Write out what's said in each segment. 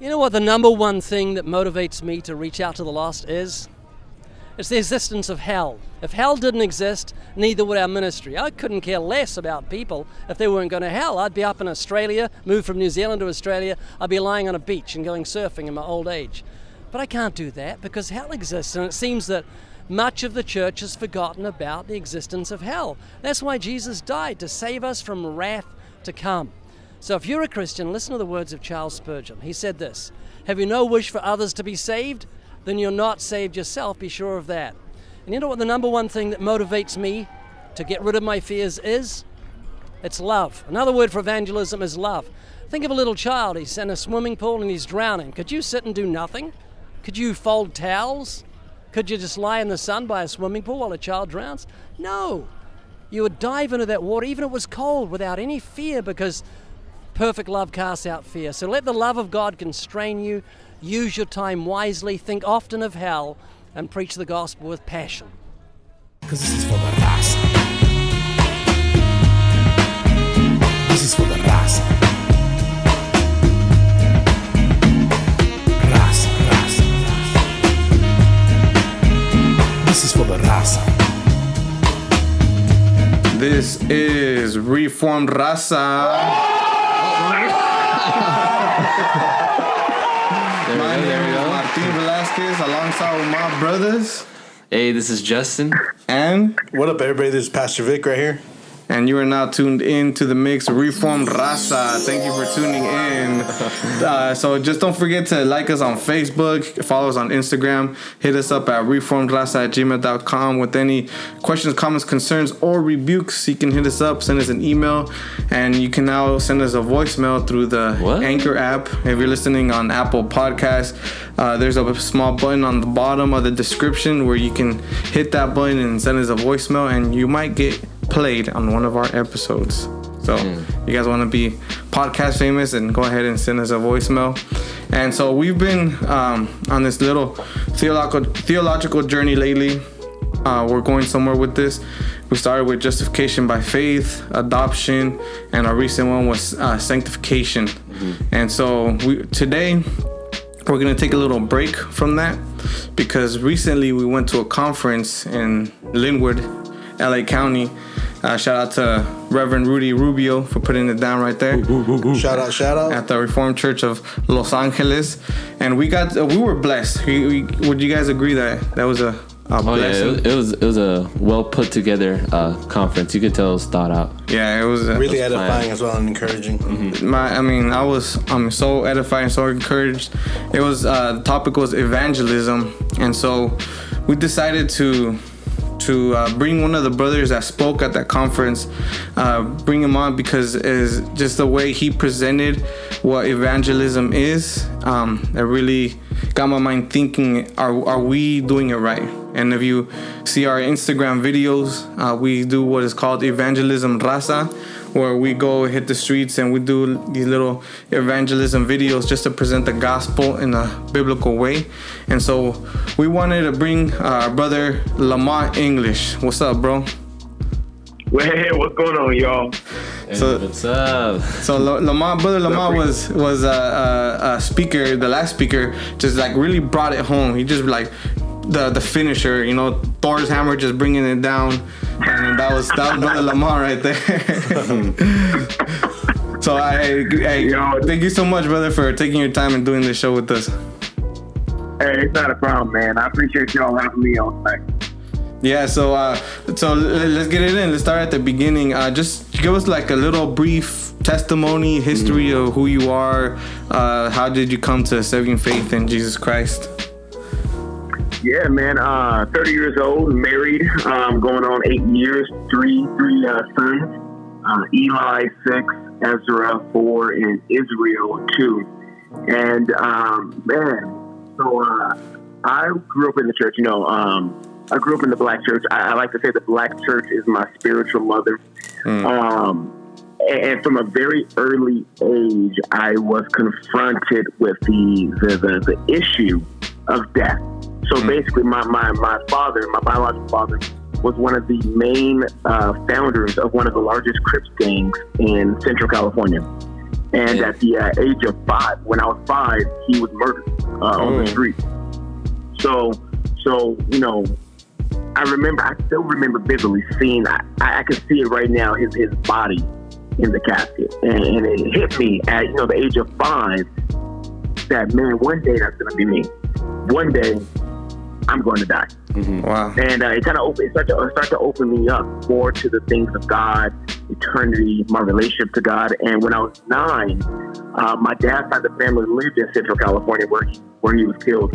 You know what the number one thing that motivates me to reach out to the lost is? It's the existence of hell. If hell didn't exist, neither would our ministry. I couldn't care less about people if they weren't going to hell. I'd be up in Australia, moved from New Zealand to Australia, I'd be lying on a beach and going surfing in my old age. But I can't do that because hell exists, and it seems that much of the church has forgotten about the existence of hell. That's why Jesus died, to save us from wrath to come. So if you're a Christian, listen to the words of Charles Spurgeon. He said this Have you no wish for others to be saved? Then you're not saved yourself, be sure of that. And you know what the number one thing that motivates me to get rid of my fears is? It's love. Another word for evangelism is love. Think of a little child. He's in a swimming pool and he's drowning. Could you sit and do nothing? Could you fold towels? Could you just lie in the sun by a swimming pool while a child drowns? No. You would dive into that water, even if it was cold, without any fear because Perfect love casts out fear. So let the love of God constrain you. Use your time wisely. Think often of hell and preach the gospel with passion. Because this is for the raza. This is for the raza. Raza, raza, raza. This is for the raza. This is Reformed Raza. My brothers. Hey, this is Justin. And What up, everybody? This is Pastor Vic right here. And you are now tuned in to the mix Reformed Raza. Thank you for tuning in. Uh, so just don't forget to like us on Facebook, follow us on Instagram, hit us up at reformedraza at gmail.com with any questions, comments, concerns, or rebukes. You can hit us up, send us an email, and you can now send us a voicemail through the What? Anchor app. If you're listening on Apple Podcasts, uh, there's a small button on the bottom of the description where you can hit that button and send us a voicemail, and you might get played on one of our episodes. So you guys want to be podcast famous and go ahead and send us a voicemail. And so we've been um, on this little theological theological journey lately. Uh, we're going somewhere with this. We started with justification by faith, adoption, and our recent one was uh, sanctification. And so we, today we're gonna take a little break from that because recently we went to a conference in Lynwood, LA County. Uh, shout out to Reverend Rudy Rubio for putting it down right there Shout out, shout out. at the Reformed Church of Los Angeles, and we got uh, we were blessed. We, we, would you guys agree that that was a, a Oh yeah, it, it was it was a well put together uh, conference. You could tell it was thought out. yeah, it was a, Really That's fine. edifying as well and encouraging. my I mean I was I'm so edified and so encouraged. It was uh, the topic was evangelism, and so we decided to to uh, bring one of the brothers that spoke at that conference, uh, bring him on because is just the way he presented what evangelism is. Um, it really got my mind thinking: Are are we doing it right? And if you see our Instagram videos, uh, we do what is called evangelism raza, where we go hit the streets and we do these little evangelism videos just to present the gospel in a biblical way. And so we wanted to bring uh, our brother Lamont English. What's up, bro? Hey, what's going on, y'all? So- what's up? So La- Lamont, brother Lamont was was a, a, a speaker. The last speaker just like really brought it home. He just like the the finisher, you know, Thor's hammer just bringing it down, and that was that was brother Lamont right there. so I, I Yo. thank you so much, brother, for taking your time and doing this show with us. Hey, it's not a problem, man. I appreciate y'all having me on tonight. Yeah, so uh, so let's get it in. Let's start at the beginning. Uh, just give us like a little brief testimony, history of who you are. Uh, how did you come to saving faith in Jesus Christ? Yeah, man. Uh, 30 years old, married, um, going on eight years, three three uh, sons. Uh, Eli six, Ezra four, and Israel two. And um, man, so uh, I grew up in the church. You know, um, I grew up in the black church. I, I like to say the black church is my spiritual mother. Um, and from a very early age, I was confronted with the the, the, the issue of death. So basically, my, my, my father, my biological father, was one of the main uh, founders of one of the largest Crips gangs in Central California. And Yeah. at the uh, age of five, when I was five, he was murdered uh, on the street. So, so you know, I remember. I still remember vividly seeing. I, I, I can see it right now. His his body in the casket, and, and it hit me at you know the age of five. That man, one day that's gonna be me. One day, I'm going to die Wow. and uh, it kind of open, it started to it started to open me up more to the things of God, eternity, my relationship to God. And when I was nine, uh, my dad's side of the family lived in Central California, where he where he was killed.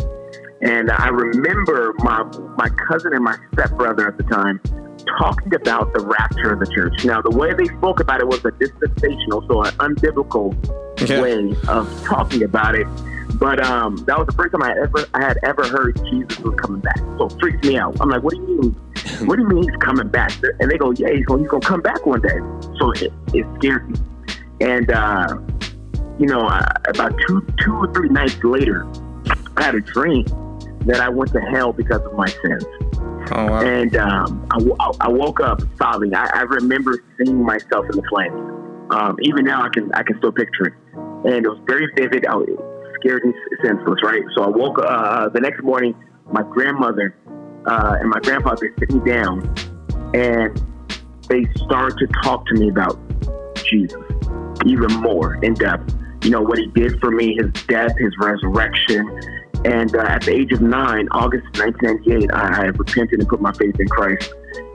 And I remember my my cousin and my stepbrother at the time talking about the rapture of the church. Now, the way they spoke about it was a dispensational, so an unbiblical Yeah. way of talking about it. But um, that was the first time I ever I had ever heard Jesus was coming back. So it freaked me out. I'm like, what do you mean? What do you mean he's coming back? And they go, yeah, he's going he's gonna come back one day. So it, it scared me. And uh, you know, uh, about two two or three nights later, I had a dream that I went to hell because of my sins. Oh wow. And um, I, I woke up sobbing. I, I remember seeing myself in the flames. Um, even now, I can I can still picture it, and it was very vivid. I, scared me senseless, right? So I woke uh, the next morning. My grandmother uh, and my grandfather sit me down, and they start to talk to me about Jesus even more in depth. You know what he did for me, his death, his resurrection, and uh, at the age of nine, August 1998, I, I repented and put my faith in Christ,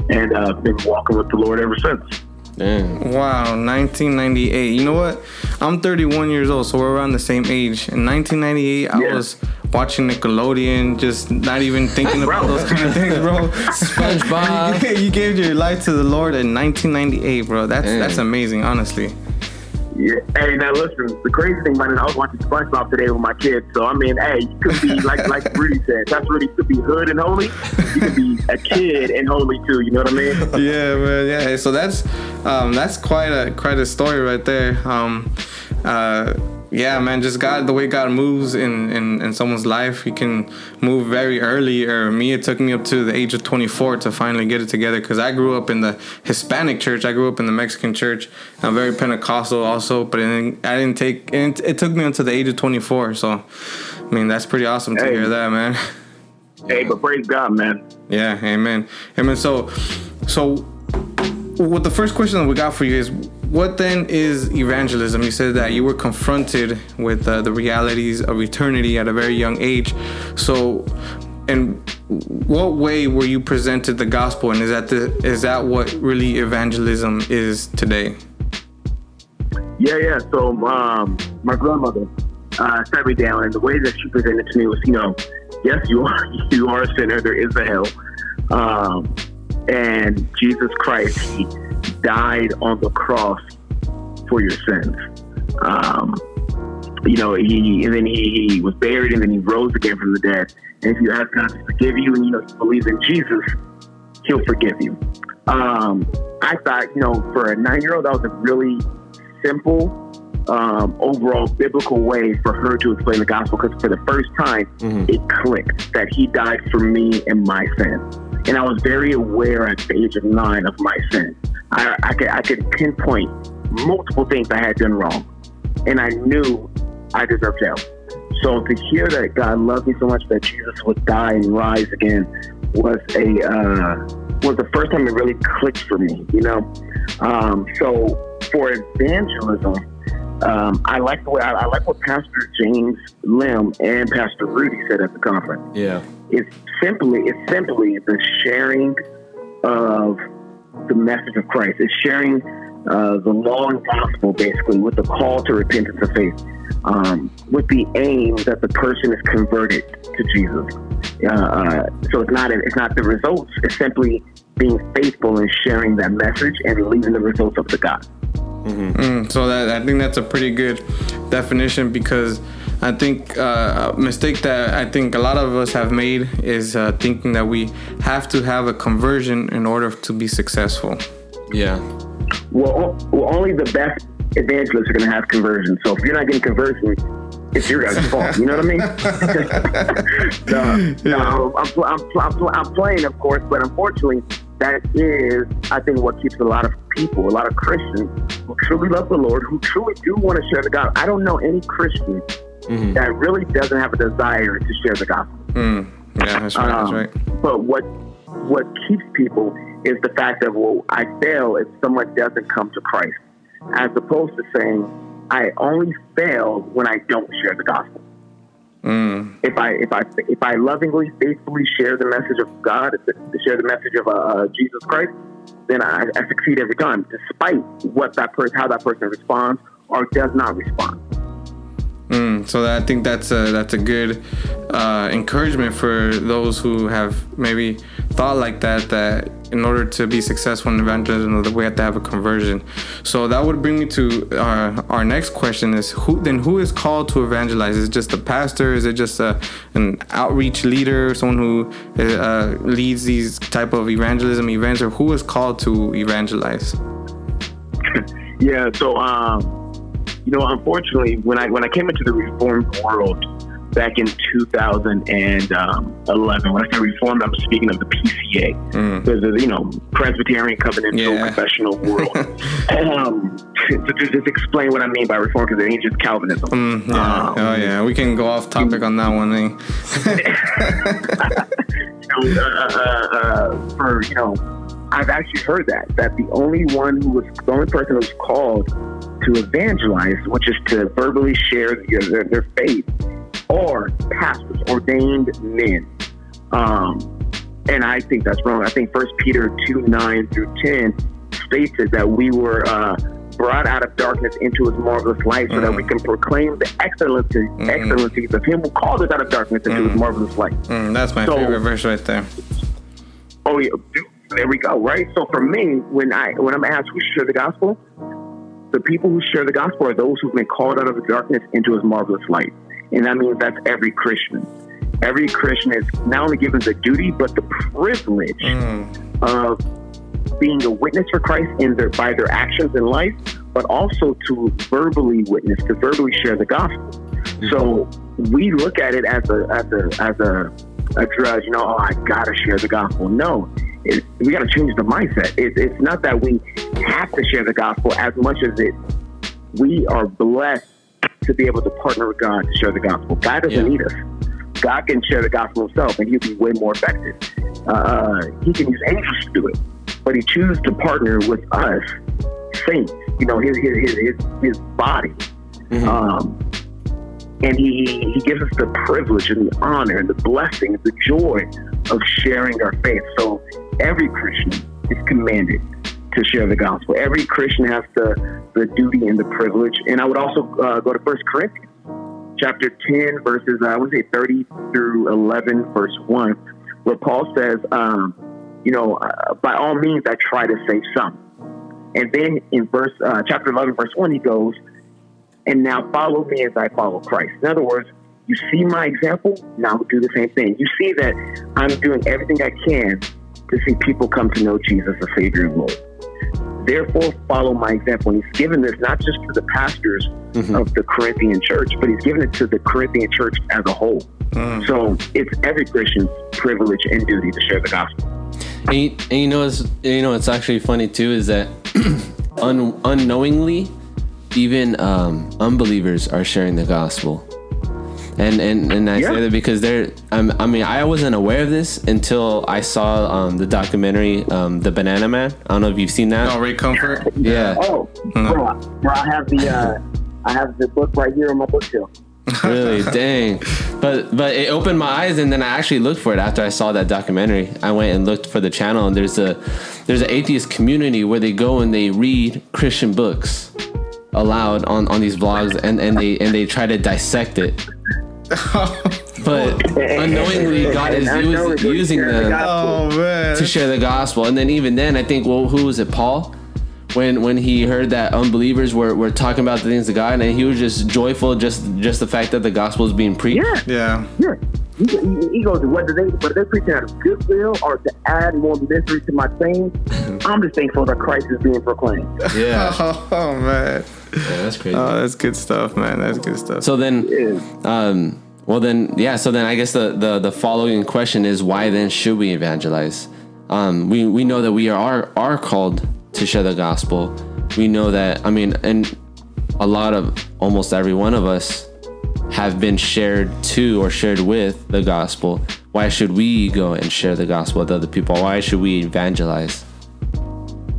and uh, been walking with the Lord ever since. Damn. Wow, 1998. You know what? I'm 31 years old, so we're around the same age. In 1998, I was watching Nickelodeon, just not even thinking about those kind of things, bro. SpongeBob. you gave your life to the Lord in 1998, bro. That's Damn. that's amazing, honestly. Yeah. Hey, now listen. The crazy thing about it, I was watching SpongeBob today with my kids. So I mean, hey, you could be like like Rudy said. That's Rudy could be hood and holy. You could be a kid and holy too. You know what I mean? yeah, man. Yeah. So that's um, that's quite a quite a story right there. Um, uh, yeah, man. Just God, the way God moves in, in in someone's life, He can move very early. Er, or me, it took me up to the age of 24 to finally get it together. Because I grew up in the Hispanic church. I grew up in the Mexican church. I'm very Pentecostal also, but it didn't, I didn't take. It, it took me until the age of 24. So, I mean, that's pretty awesome to hear that, man. Hey, but praise God, man. Yeah, amen. Amen. So, so what the first question that we got for you is what then is evangelism? You said that you were confronted with uh, the realities of eternity at a very young age. So, in what way were you presented the gospel, and is that the is that what really evangelism is today? Yeah, yeah. So um, my grandmother uh, sat me down, and the way that she presented to me was, you know, yes, you are you are a sinner. There is a hell, um, and Jesus Christ, He died on the cross for your sins. Um, you know, he and then he, he was buried, and then he rose again from the dead. And if you ask God to forgive you, and you know, you believe in Jesus, He'll forgive you. Um, I thought, you know, for a nine-year-old, that was a really simple, um, overall biblical way for her to explain the gospel. Because for the first time, it clicked that He died for me and my sin, and I was very aware at the age of nine of my sin. I, I could I could pinpoint multiple things I had done wrong, and I knew I deserved hell. So to hear that God loved me so much that Jesus would die and rise again was a uh, was the first time it really clicked for me. You know, um, so for evangelism, um, I like the way I, I like what Pastor James Lim and Pastor Rudy said at the conference Yeah. it's simply it's simply the sharing of the message of Christ. It's sharing uh, the law and gospel basically with the call to repentance of faith, um, with the aim that the person is converted to Jesus. Uh, uh, so it's not it's not the results. It's simply being faithful and sharing that message and leaving the results up to God. Mm, so that I think that's a pretty good definition because I think uh, a mistake that I think a lot of us have made is uh, thinking that we have to have a conversion in order to be successful. Yeah. Well, o- well, only the best evangelists are going to have conversion. So if you're not getting conversion, it's your guys' fault. You know what I mean? no, no, I'm, pl- I'm, pl- I'm, pl- I'm playing, of course, but unfortunately, that is, I think, what keeps a lot of people, a lot of Christians who truly love the Lord, who truly do want to share the gospel. I don't know any Christian that really doesn't have a desire to share the gospel. Mm. Yeah, that's right. That's Um, right. But what what keeps people is the fact that well, I fail if someone doesn't come to Christ, as opposed to saying I only fail when I don't share the gospel. Mm. If I if I if I lovingly, faithfully share the message of God, share the message of uh, uh, Jesus Christ, then I, I succeed every time, despite what that person, how that person responds or does not respond. Mm, so that, I think that's a that's a good uh, encouragement for those who have maybe thought like that. That in order to be successful in evangelism, we have to have a conversion. So that would bring me to our, our next question: Is who then who is called to evangelize? Is it just a pastor? Is it just a an outreach leader, someone who uh, leads these type of evangelism events, or who is called to evangelize? Yeah, so um, you know, unfortunately, when I when I came into the reformed world back in 2011, when I say reformed, I'm speaking of the PCA, Mm. because of, you know Presbyterian Covenantal Yeah. Confessional World. um, to, to just explain what I mean by reform, because it ain't just Calvinism. Mm, yeah. Um, oh yeah, we can go off topic on that one. Eh? you know, uh, uh, uh, for you know, I've actually heard that that the only one who was the only person who was called to evangelize, which is to verbally share their, their, their faith, are pastors, ordained men. Um, and I think that's wrong. I think First Peter two nine through ten states that we were. Uh, Brought out of darkness into his marvelous light, so that we can proclaim the excellencies, excellencies of Him who called us out of darkness into His marvelous light. Mm, that's my So- favorite verse right there. Oh yeah, there we go. Right. So for me, when I when I'm asked who should share the gospel, the people who share the gospel are those who've been called out of the darkness into His marvelous light, and that means that's every Christian. Every Christian is not only given the duty but the privilege Mm, of being a witness for Christ in their by their actions in life, but also to verbally witness, to verbally share the gospel. So we look at it as a as a as a a drudge. You know, oh, I gotta share the gospel. No, it, we gotta change the mindset. It, it's not that we have to share the gospel as much as it we are blessed to be able to partner with God to share the gospel. God doesn't Yeah. need us. God can share the gospel himself, and he'll be way more effective. Uh, he can use angels to do it, but he chooses to partner with us, saints. You know, his his his his, his body. Um, and he, he gives us the privilege and the honor and the blessing, and the joy of sharing our faith. So every Christian is commanded to share the gospel. Every Christian has the, the duty and the privilege. And I would also uh, go to First Corinthians chapter 10, verses, I would say 30 through 11, verse 1, where Paul says, um, you know, uh, by all means, I try to save some. And then in verse uh, chapter 11, verse 1, he goes, and now follow me as I follow Christ. In other words, you see my example, now do the same thing. You see that I'm doing everything I can to see people come to know Jesus as Savior and Lord. Therefore, follow my example. And he's given this not just to the pastors of the Corinthian church, but he's given it to the Corinthian church as a whole. So it's every Christian's privilege and duty to share the gospel. And you, and you know, it's you know, it's actually funny too is that un, unknowingly, even um, unbelievers are sharing the gospel. And and and I Yeah. say that because they're. Um, I mean, I wasn't aware of this until I saw um, the documentary, um, The Banana Man. I don't know if you've seen that. Oh, Ray Comfort. yeah, Oh, bro, bro, I have the uh, I have the book right here on my bookshelf. really, dang. But but it opened my eyes, and then I actually looked for it after I saw that documentary. I went and looked for the channel, and there's a there's an atheist community where they go and they read Christian books aloud on on these vlogs, and and they and they try to dissect it. But unknowingly, God is And unknowingly use, using share the them. Oh to share the gospel. And then even then, I think, well, who was it, Paul? When when he heard that unbelievers were, were talking about the things of God, and he was just joyful, just just the fact that the gospel is being preached. Yeah, Yeah. yeah. He, he, he goes, whether they whether they're preaching out of goodwill or to add more misery to my pain, I'm just thankful that Christ is being proclaimed. Yeah, Oh man. Yeah, that's crazy. Oh, that's good stuff, man. That's good stuff. so then, Yeah. um, well then, yeah. So then, I guess the, the the following question is, why then should we evangelize? Um, we we know that we are are called to share the gospel. We know that. I mean, and a lot of almost every one of us have been shared to or shared with the gospel. Why should we go and share the gospel with other people? Why should we evangelize?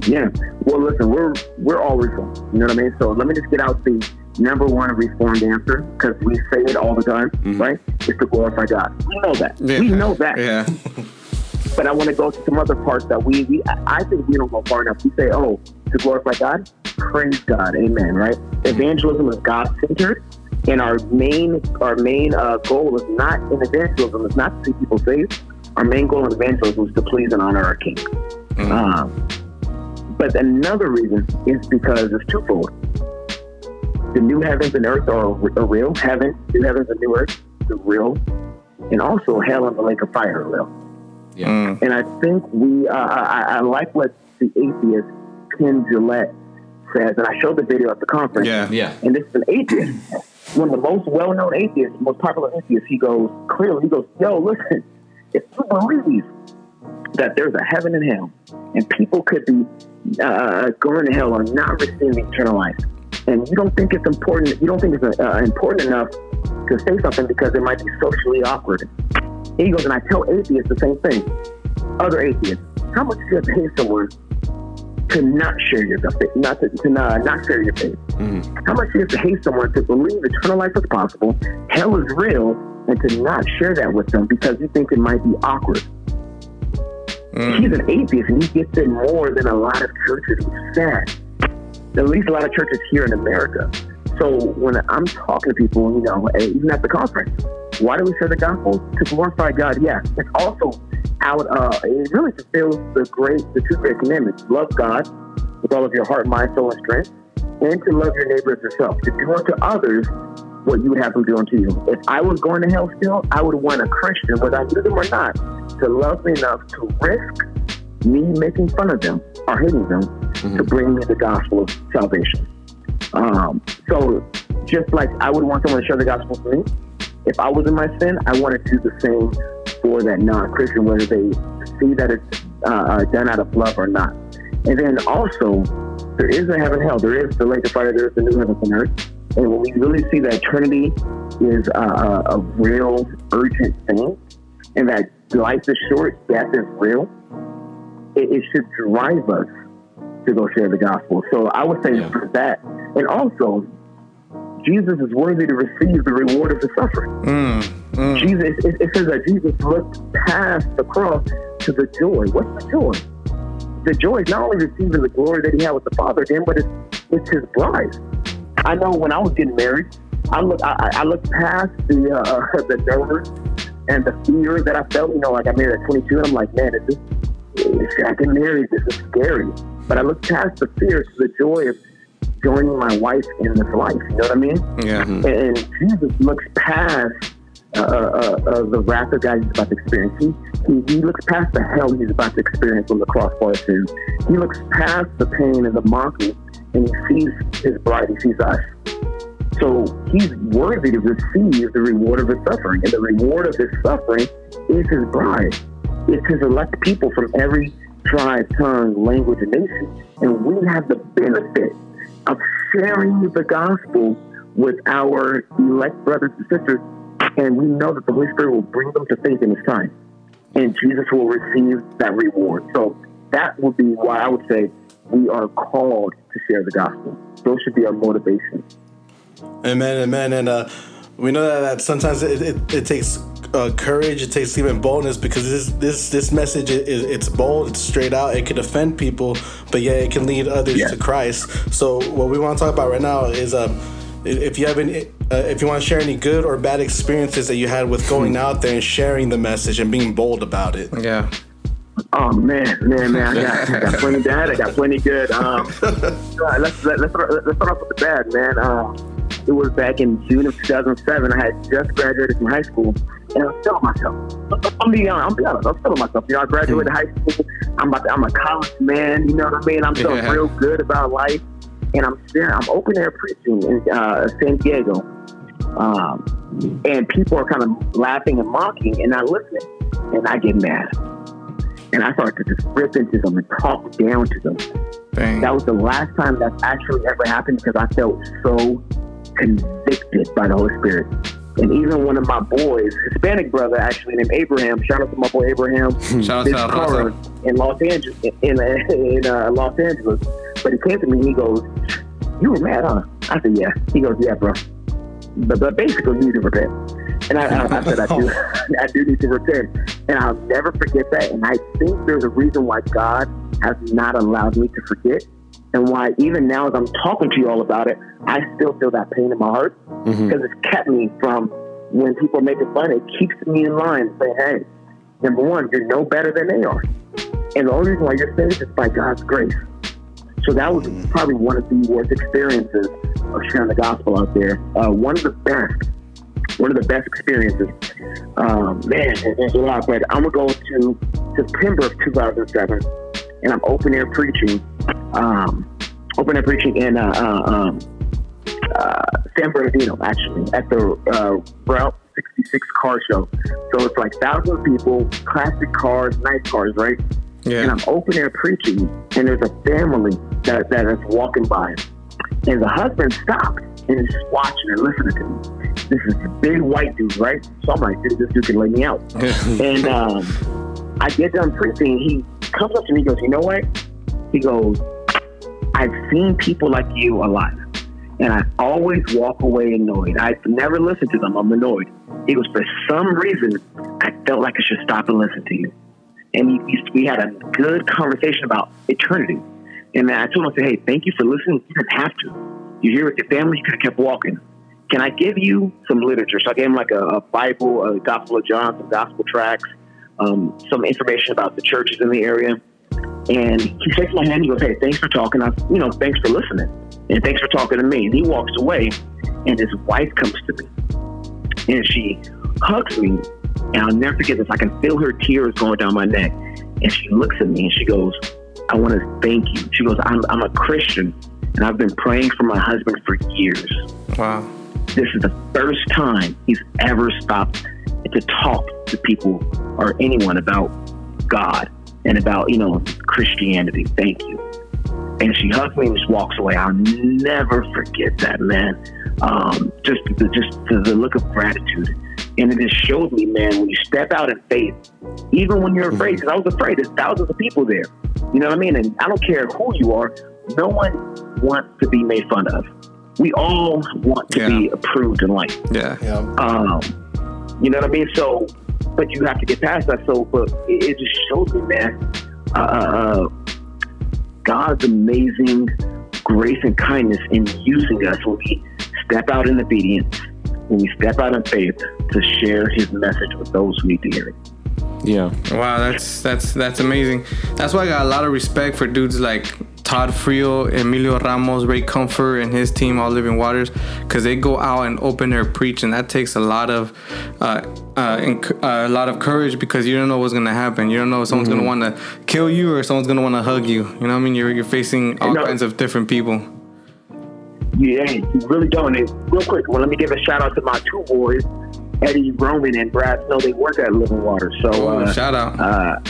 Yeah. Well, listen, we're we're all reformed. You know what I mean? So let me just get out the number one reformed answer because we say it all the time, mm-hmm. right? It's to glorify God. We know that. We know that. Yeah. But I want to go to some other parts that we, we I I think we don't go far enough. We say, oh, to glorify God, praise God, amen, right? Evangelism is God centered, and our main our main uh, goal is not in evangelism is not to see people saved. Our main goal in evangelism is to please and honor our King. Um, but another reason is because it's twofold. The new heavens and earth are, are real. Heaven, new heavens and new earth, are real. And also hell and the lake of fire are real. Yeah. And I think we, uh, I, I like what the atheist Penn Jillette says, and I showed the video at the conference. Yeah. Yeah. And this is an atheist, one of the most well-known atheists, most popular atheists. He goes clearly, he goes, "Yo, listen, if you believe that there's a heaven and hell, and people could be uh, going to hell or not receiving eternal life, and you don't think it's important, you don't think it's uh, important enough to say something because it might be socially awkward." He goes, and I tell atheists the same thing. Other atheists, how much do you have to pay someone to not share your faith, not to, to not, not share your faith? Mm-hmm. How much do you have to hate someone to believe eternal life is possible, hell is real, and to not share that with them because you think it might be awkward? Mm. He's an atheist and he gets it more than a lot of churches. It's sad. At least a lot of churches here in America. So when I'm talking to people, you know, even at the conference, why do we share the gospel? To glorify God, yes. It's also out, uh, it really fulfills the great, the two great commandments. Love God with all of your heart, mind, soul, and strength, and to love your neighbor as yourself. To do unto others what you would have them do unto you. If I was going to hell still, I would want a Christian, whether I knew them or not, to love me enough to risk me making fun of them or hating them to bring me the gospel of salvation. Um, so just like I would want someone to share the gospel for me, if I was in my sin, I want to do the same for that non-Christian, whether they see that it's uh, uh, done out of love or not. And then also, there is a heaven and hell. There is the lake of fire. There is the new heaven and earth. And when we really see that Trinity is uh, a, a real, urgent thing, and that life is short, death is real, it, it should drive us to go share the gospel. So I would say Yeah. for that. And also, Jesus is worthy to receive the reward of his suffering. Mm, Jesus, it, it says that Jesus looked past the cross to the joy. What's the joy? The joy is not only receiving the glory that he had with the Father then, but it's, it's his bride. I know when I was getting married, I look I, I looked past the uh, the nerves and the fear that I felt. You know, like I married at 22, and I'm like, man, is this is I get married? This is scary. But I looked past the fear to the joy of joining my wife in this life. You know what I mean? yeah. and, and Jesus looks past uh, uh, uh, the wrath of God he's about to experience. He, he, he looks past the hell he's about to experience on the cross for us. And he looks past the pain and the mockery, and he sees his bride. He sees us. So he's worthy to receive the reward of his suffering, and the reward of his suffering is his bride. It's his elect people from every tribe, tongue, language, and nation, and we have the benefit of sharing the gospel with our elect brothers and sisters, and we know that the Holy Spirit will bring them to faith in His time, and Jesus will receive that reward. So that would be why I would say we are called to share the gospel. Those should be our motivation. Amen, amen. And uh, we know that, that sometimes it, it, it takes uh, courage, it takes even boldness because this this this message is it's bold, it's straight out. It could offend people, but yeah, it can lead others Yeah. to Christ. So what we want to talk about right now is um, if you have any. Uh, if you want to share any good or bad experiences that you had with going out there and sharing the message and being bold about it, Yeah. Oh man, man, man! I got, I got plenty bad. I got plenty good. Um, uh, let's let, let's start, let's start off with the bad, man. Um, it was back in June of 2007. I had just graduated from high school, and I'm feeling myself. I'm being honest. I'm being honest. I'm feeling myself. You know, I graduated high school. I'm about. To, I'm a college man. You know what I mean? I'm feeling Yeah. real good about life, and I'm there. I'm open air preaching in uh, San Diego, um, and people are kind of laughing and mocking, and not listening, and I get mad. and I start to just rip into them and talk down to them. Dang. That was the last time that actually ever happened because I felt so convicted by the Holy Spirit. And even one of my boys, Hispanic brother, actually named Abraham. Shout out to my boy Abraham. Shout out to in Los Angeles, in in uh, Los Angeles. But he came to me and he goes, "You were mad, huh?" I said, "Yeah." He goes, "Yeah, bro." But, but basically, you need to repent. And I, I, I said, "I do, I do need to repent." And I'll never forget that. And I think there's a reason why God has not allowed me to forget, and why even now, as I'm talking to you all about it, I still feel that pain in my heart because it's kept me from when people are making fun. It keeps me in line, saying, "Hey, number one, you're no better than they are." And the only reason why you're saved is by God's grace. So that was probably one of the worst experiences of sharing the gospel out there. Uh, one of the best, one of the best experiences. Um, man, there's a lot, but I'm gonna go to September of 2007, and I'm open air preaching. Um, open air preaching in uh, uh, um, uh, San Bernardino, actually, at the uh, Route 66 car show. So it's like thousands of people, classic cars, nice cars, right? Yeah. and I'm open air preaching, and there's a family that, that is walking by. And the husband stopped and is just watching and listening to me. This is a big white dude, right? So I'm like, dude, this dude can lay me out. and um, I get done preaching, he comes up to me and goes, you know what? He goes, I've seen people like you a lot, And I always walk away annoyed. I never listen to them. I'm annoyed. He goes, for some reason, I felt like I should stop and listen to you and he, he- we had a good conversation about eternity. And I told him, I said, hey, thank you for listening. You didn't have to. You're here with your family. You could have kept walking. Can I give you some literature? So I gave him like a, a Bible, a Gospel of John, some gospel tracts, um, some information about the churches in the area. And he shakes my hand. He goes, hey, thanks for talking. I, you know, thanks for listening. And thanks for talking to me. And he walks away, and his wife comes to me and she hugs me, and I'll never forget this. I can feel her tears going down my neck, and she looks at me and she goes, "I want to thank you." She goes, "I'm I'm a Christian, and I've been praying for my husband for years. Wow. This is the first time he's ever stopped to talk to people or anyone about God and about you know Christianity. Thank you." and she hugs me and just walks away. I'll never forget that, man. Um, just the, just the, the look of gratitude, and it just showed me, man, when you step out in faith, even when you're afraid, because I was afraid. There's thousands of people there. You know what I mean? And I don't care who you are. No one wants to be made fun of. We all want to Yeah. be approved in life. Yeah. Yeah. Um, you know what I mean? So, but you have to get past that. So, but it, it just shows me, man, uh, uh, God's amazing grace and kindness in using us when we step out in obedience, when we step out in faith to share His message with those who need to hear it. Yeah. Wow, that's that's that's amazing. That's why I got a lot of respect for dudes like Todd Friel, Emilio Ramos, Ray Comfort, and his team, All Living Waters, because they go out and open air preach, and that takes a lot of uh, uh, inc- uh, a lot of courage because you don't know what's gonna happen. You don't know if someone's gonna want to kill you or someone's gonna want to hug you. You know what I mean? You're you're facing all No. kinds of different people. Yeah, you really don't. And real quick, well, let me give a shout out to my two boys, Eddie Roman and Brad Snow. They work at Living Water. So, Oh, uh, shout out. uh,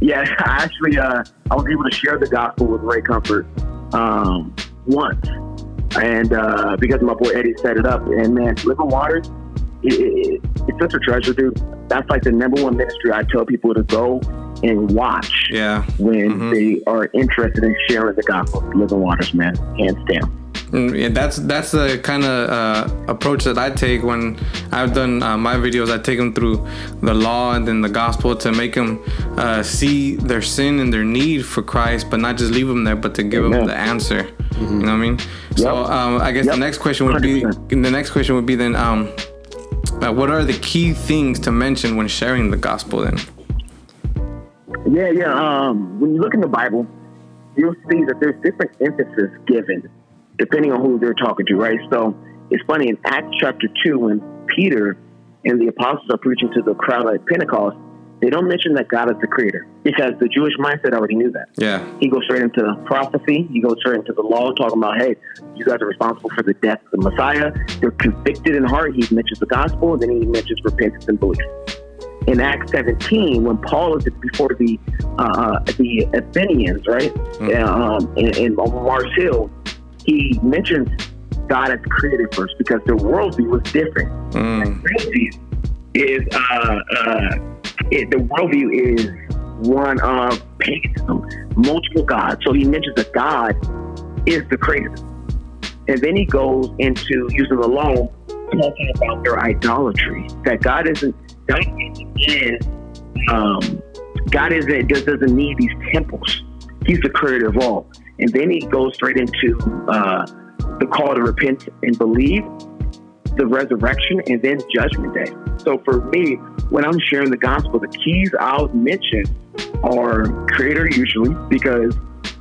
yeah, I actually uh, I was able to share the gospel with Ray Comfort um, once, and uh, because my boy Eddie set it up, and man, Living Water, it, it, it's such a treasure, dude. That's like the number one ministry I tell people to go and watch yeah. when Mhm. they are interested in sharing the gospel. Living Waters, man, hands down. Mm, Yeah, that's that's the kind of uh, approach that I take when I've done uh, my videos. I take them through the law and then the gospel to make them uh, see their sin and their need for Christ, but not just leave them there, but to give them the answer. You know what I mean? So um, I guess the next question would be 100%. the next question would be then um, uh, what are the key things to mention when sharing the gospel? Then Yeah, yeah. Um, when you look in the Bible, you'll see that there's different emphasis given depending on who they're talking to, right? So it's funny in Acts chapter 2, when Peter and the apostles are preaching to the crowd at Pentecost, they don't mention that God is the creator because the Jewish mindset already knew that. yeah, He goes straight into prophecy. He goes straight into the law, talking about, hey, you guys are responsible for the death of the Messiah. They're convicted in heart. He mentions the gospel, and then he mentions repentance and belief. in Acts 17 when Paul is before the uh, the Athenians, right? Um, in, in Mars Hill, he mentions God as created first because their worldview was different. And worldview is uh, uh, it, the worldview is one of paganism, multiple gods. So he mentions that God is the creator. And then he goes into using the law, talking about their idolatry. That God isn't God in um, God isn't just doesn't need these temples. He's the creator of all. And then he goes straight into uh, the call to repent and believe, the resurrection, and then judgment day. So for me, when I'm sharing the gospel, the keys I'll mention are creator usually because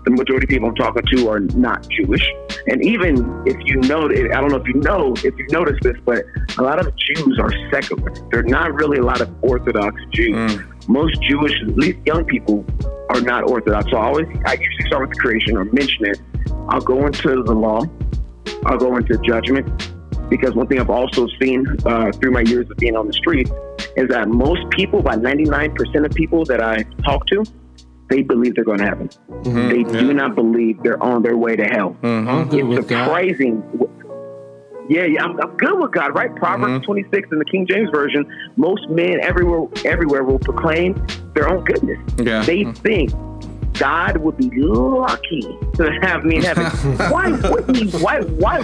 the majority of people I'm talking to are not Jewish. And even if you know, I don't know if you know, if you notice this, but a lot of Jews are secular. They're not really a lot of Orthodox Jews. Most Jewish, at least young people, are not Orthodox. So I always, I usually start with the creation or mention it. I'll go into the law. I'll go into judgment because one thing I've also seen uh, through my years of being on the street is that most people, about 99% of people that I talk to, they believe they're going to heaven. They do not believe they're on their way to hell. I'm good It's with God. Yeah, yeah, I'm, I'm good with God, right? Proverbs mm-hmm. 26 in the King James version. Most men everywhere, everywhere will proclaim their own goodness. Yeah. They mm-hmm. think God would be lucky to have me in heaven. why wouldn't he? Why why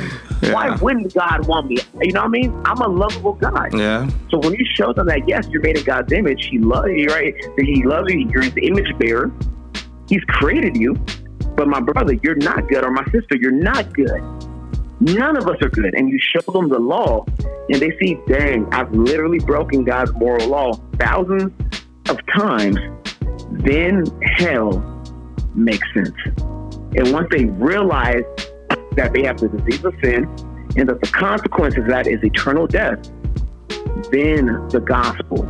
why wouldn't God want me? You know what I mean? I'm a lovable guy. Yeah. So when you show them that yes, you're made in God's image, He loves you, right? That He loves you. You're His image bearer. He's created you. But my brother, you're not good, or my sister, you're not good. None of us are good. And you show them the law, and they see, dang, I've literally broken God's moral law thousands of times. Then hell makes sense. And once they realize that they have the disease of sin and that the consequence of that is eternal death, then the gospel,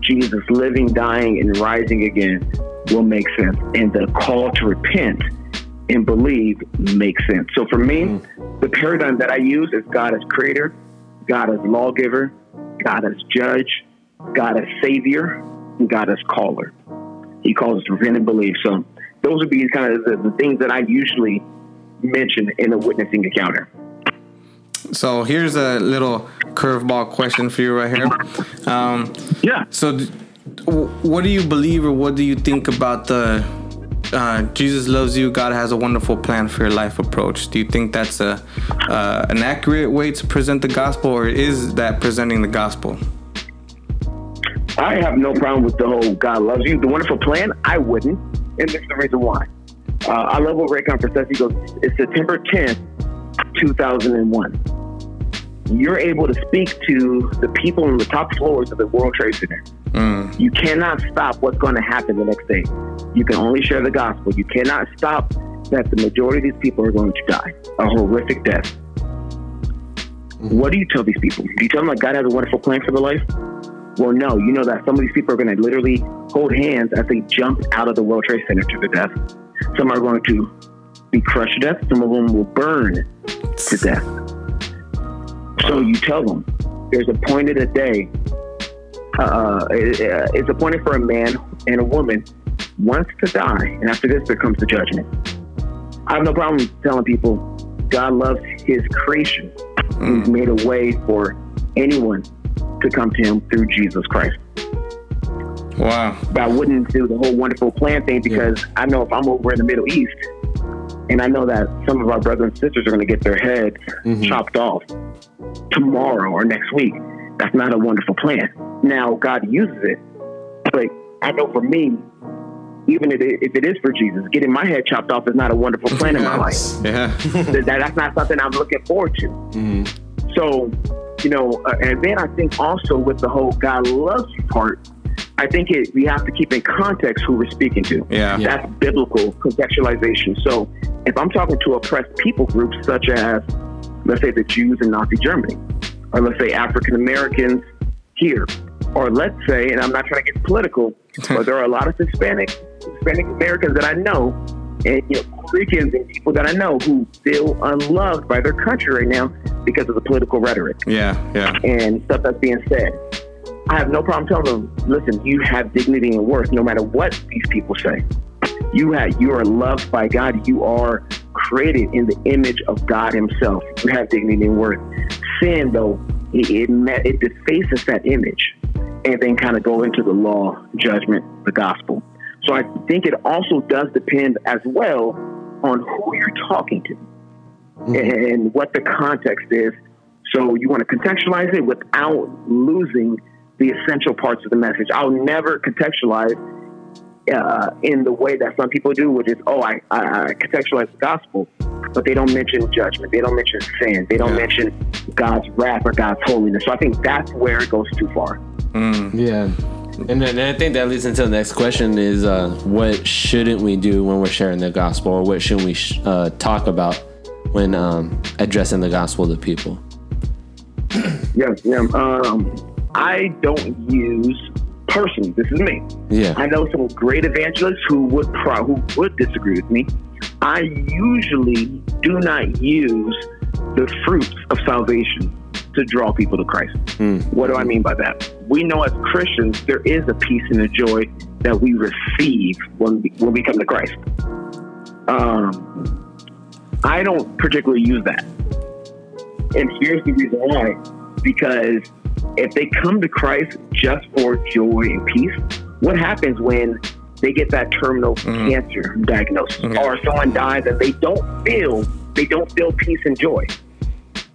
Jesus living, dying, and rising again, will make sense. And the call to repent and believe makes sense. So for me, hmm. The paradigm that I use is God as creator, God as lawgiver, God as judge, God as savior, and God as caller. He calls us to repent and believe. So those would be kind of the, the things that I usually mention in a witnessing encounter. So here's a little curveball question for you right here. Um, Yeah. so, what do you believe or what do you think about the uh, Jesus loves you, God has a wonderful plan for your life approach? Do you think that's a uh, an accurate way to present the gospel, or is that presenting the gospel? I have no problem with the whole God loves you. The wonderful plan, I wouldn't. And this is the reason why. Uh, I love what Ray Comfort says. He goes, it's September 10th, 2001. You're able to speak to the people on the top floors of the World Trade Center. Mm. You cannot stop what's going to happen the next day. You can only share the gospel. You cannot stop that the majority of these people are going to die a horrific death. Mm-hmm. What do you tell these people? Do you tell them that God has a wonderful plan for their life? Well, no. You know that some of these people are going to literally hold hands as they jump out of the World Trade Center to their death. Some are going to be crushed to death. Some of them will burn to death. So you tell them there's appointed a day. Uh, uh, it's appointed for a man and a woman once to die, and after this, there comes the judgment. I have no problem telling people God loves His creation. He's made a way for anyone to come to Him through Jesus Christ. Wow. But I wouldn't do the whole wonderful plan thing because I know if I'm over in the Middle East, and I know that some of our brothers and sisters are going to get their heads chopped off tomorrow or next week. That's not a wonderful plan. Now God uses it, but I know for me, even if it, if it is for Jesus, getting my head chopped off is not a wonderful plan in my life. Yeah. that, that's not something I'm looking forward to. So, you know, uh, and then I think also with the whole God loves you part, I think it, we have to keep in context who we're speaking to. Yeah. Yeah. That's biblical contextualization. So if I'm talking to oppressed people groups such as, let's say, the Jews in Nazi Germany, or let's say African Americans here, or let's say, and I'm not trying to get political, but there are a lot of Hispanic Hispanic Americans that I know, and you know, Ricans and people that I know who feel unloved by their country right now because of the political rhetoric Yeah. Yeah. and stuff that's being said. I have no problem telling them, listen, you have dignity and worth no matter what these people say. You have you are loved by God. You are created in the image of God Himself. You have dignity and worth. Sin, though, it it, it defaces that image, and then kind of go into the law, judgment, the gospel. So I think it also does depend as well on who you're talking to mm-hmm. and what the context is. So you want to contextualize it without losing the essential parts of the message. I'll never contextualize uh, in the way that some people do, which is, oh, I, I, I contextualize the gospel, but they don't mention judgment. They don't mention sin. They don't Yeah. mention God's wrath or God's holiness. So I think that's where it goes too far. Yeah. And then and I think that leads into the next question is uh, what shouldn't we do when we're sharing the gospel or what shouldn't we sh- uh, talk about when um, addressing the gospel to people? Yeah, yeah. Um, I don't use personally. This is me. Yeah. I know some great evangelists who would pro- who would disagree with me. I usually do not use the fruits of salvation to draw people to Christ. What do I mean by that? We know as Christians there is a peace and a joy that we receive when we, when we come to Christ. Um, I don't particularly use that, and here's the reason why: because if they come to Christ just for joy and peace, what happens when they get that terminal mm-hmm. cancer diagnosis mm-hmm. or someone dies and they don't feel they don't feel peace and joy?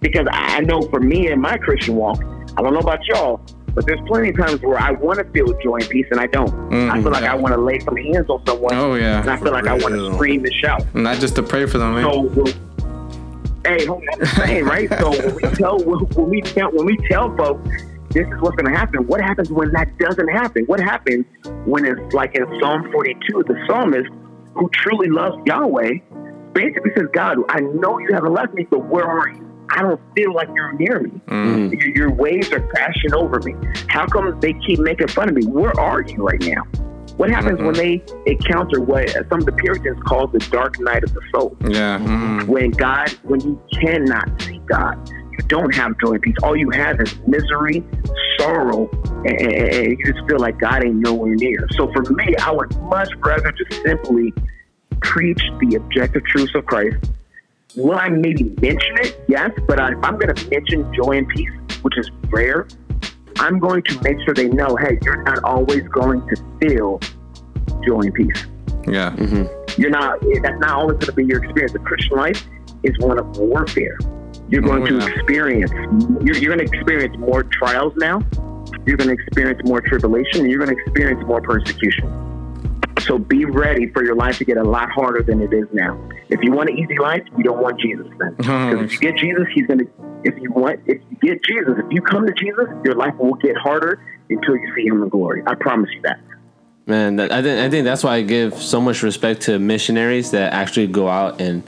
Because I know for me in my Christian walk, I don't know about y'all, but there's plenty of times where I want to feel joy and peace and I don't. I feel like I mm-hmm. want to lay some hands on someone. Oh, yeah. And I feel like I want to scream and shout. Not just to pray for them, man. So, well, hey, hold on, I'm saying right. So when we tell when we tell when we tell folks this is what's going to happen, what happens when that doesn't happen? What happens when it's like in Psalm 42, the psalmist who truly loves Yahweh basically says, "God, I know you haven't left me, but where are you? I don't feel like you're near me. Mm. Your, your waves are crashing over me. How come they keep making fun of me? Where are you right now?" What happens when they encounter what some of the Puritans call the dark night of the soul? Yeah. mm when God, when you cannot see God, you don't have joy and peace. All you have is misery, sorrow, and, and- you just feel like God ain't nowhere near. So for me, I would much rather just simply preach the objective truths of Christ. Will I maybe mention it? Yes, but I, if I'm going to mention joy and peace, which is rare, I'm going to make sure they know, hey, you're not always going to feel joy and peace. Yeah. Mm-hmm. you're not that's not always going to be your experience. The christian life is one of warfare. You're oh, going Oh, to experience you're, you're going to experience more trials now. You're going to experience more tribulation. And you're going to experience more persecution so be ready for your life to get a lot harder than it is now. If you want an easy life you don't want jesus then. Because if you get jesus he's going to if you want if you get jesus if you come to jesus your life will get harder until you see him in glory. I promise you that. Man, that, I think I think that's why I give so much respect to missionaries that actually go out and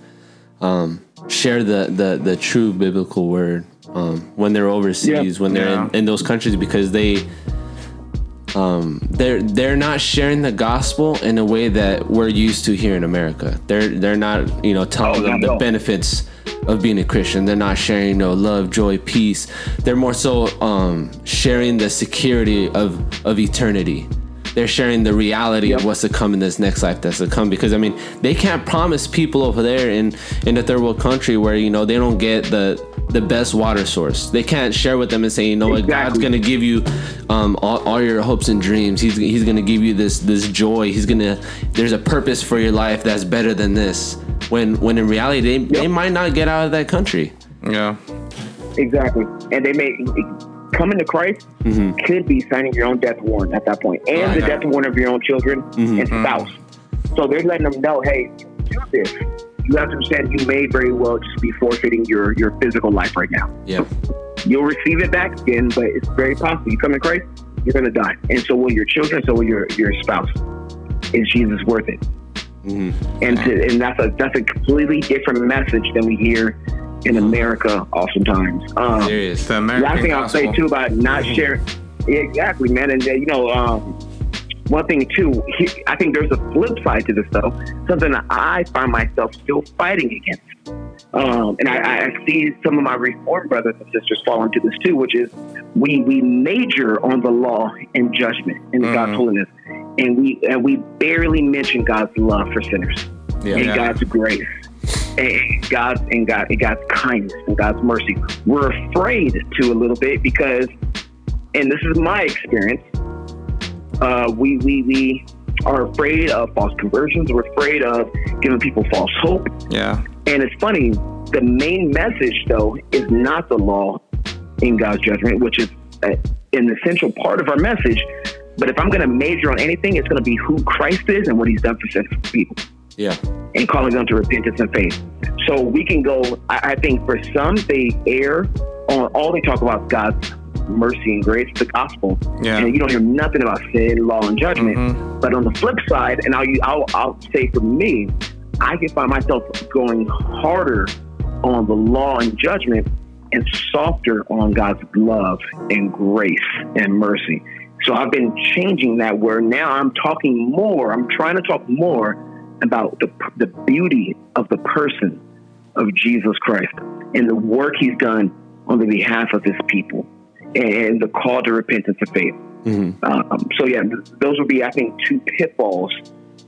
um, share the, the the true biblical word um, when they're overseas, when they're Yeah. in, in those countries, because they um, they're they're not sharing the gospel in a way that we're used to here in America. They're they're not you know telling Oh, them the benefits of being a Christian. They're not sharing you know love, joy, peace. They're more so um, sharing the security of of eternity. They're sharing the reality of what's to come in this next life that's to come. Because I mean, they can't promise people over there in in a third world country where you know they don't get the the best water source. They can't share with them and say, you know what, God's gonna give you um, all, all your hopes and dreams. He's he's gonna give you this this joy. He's gonna there's a purpose for your life that's better than this. When when in reality they, they might not get out of that country. Yeah. Exactly. And they may coming to Christ mm-hmm. could be signing your own death warrant at that point, and the Right. death warrant of your own children mm-hmm. and mm-hmm. spouse. So they're letting them know, hey, do this. You have to understand you may very well just be forfeiting your, your physical life right now. Yeah. You'll receive it back again, but it's very possible. You come to Christ, you're going to die. And so will your children, so will your, your spouse. Is Jesus worth it? And to, and that's a that's a completely different message than we hear in America oftentimes. Um, Serious. The American last thing I'll say too about not sharing, exactly, man. And uh, you know, um, one thing too, he, I think there's a flip side to this though. Something that I find myself still fighting against. Um, and I, I see some of my reform brothers and sisters fall into this too, which is we we major on the law and judgment and God's holiness, and we and we barely mention God's love for sinners Yeah. and Yeah. God's grace and God's and God and God's kindness and God's mercy. We're afraid to a little bit because, and this is my experience, uh, we we we are afraid of false conversions. We're afraid of giving people false hope. Yeah. And it's funny, the main message, though, is not the law in God's judgment, which is uh, an essential part of our message. But if I'm going to major on anything, it's going to be who Christ is and what he's done for sinful people Yeah. and calling them to repentance and faith. So we can go, I, I think for some, they err on all they talk about God's mercy and grace, the gospel. Yeah. And you don't hear nothing about sin, law, and judgment. Mhm. But on the flip side, and I'll, I'll, I'll say for me, I can find myself going harder on the law and judgment and softer on God's love and grace and mercy. So I've been changing that where now I'm talking more, I'm trying to talk more about the, the beauty of the person of Jesus Christ and the work he's done on the behalf of his people and the call to repentance and faith. Um, so yeah, those would be, I think, two pitfalls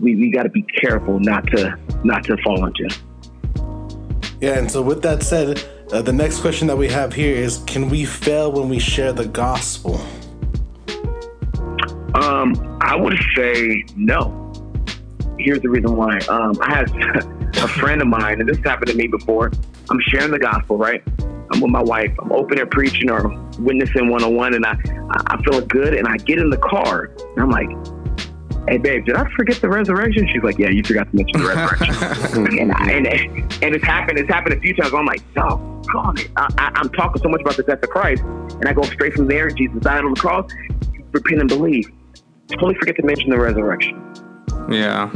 we, we got to be careful not to not to fall into. Yeah, and so with that said, uh, the next question that we have here is can we fail when we share the gospel? Um, I would say no. Here's the reason why. Um, I had a friend of mine, and this happened to me before. I'm sharing the gospel, right? I'm with my wife. I'm open air preaching or witnessing one on one, and I, I feel good. And I get in the car, and I'm like, "Hey, babe, did I forget the resurrection?" She's like, "Yeah, you forgot to mention the resurrection." and, I, and and it's happened. It's happened a few times. I'm like, "Doggone it!" I, I, I'm talking so much about the death of Christ, and I go straight from there. Jesus died on the cross. Repent and believe. Totally forget to mention the resurrection Yeah.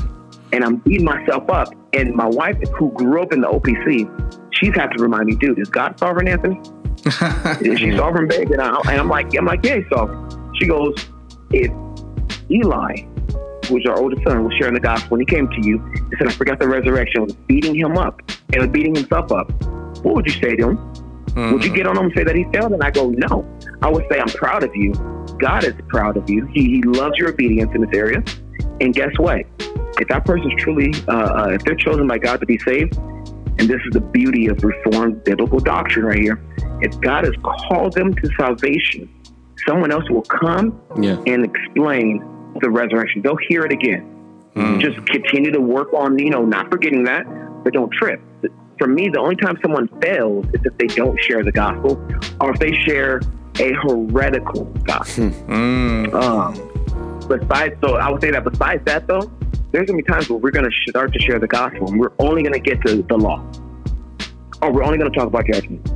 and I'm beating myself up. And my wife, who grew up in the OPC, she's had to remind me, dude, is God sovereign, Anthony? is she sovereign, babe? And, I, and I'm like, I'm like, yeah, he's sovereign. She goes, if Eli, who's our oldest son, was sharing the gospel, and he came to you and said, I forgot the resurrection, was beating him up and was beating himself up, what would you say to him? Would you mm. get on him and say that he failed? And I go, no. I would say, I'm proud of you. God is proud of you. He, he loves your obedience in this area. And guess what? If that person's truly, uh, uh, if they're chosen by God to be saved, and this is the beauty of Reformed biblical doctrine right here, if God has called them to salvation, someone else will come Yeah. and explain the resurrection. They'll hear it again. Just continue to work on, you know, not forgetting that, but don't trip. For me, the only time someone fails is if they don't share the gospel or if they share a heretical gospel. Um, besides, so I would say that besides that, though, there's gonna be times where we're gonna start to share the gospel and we're only gonna get to the law, or we're only gonna talk about judgment,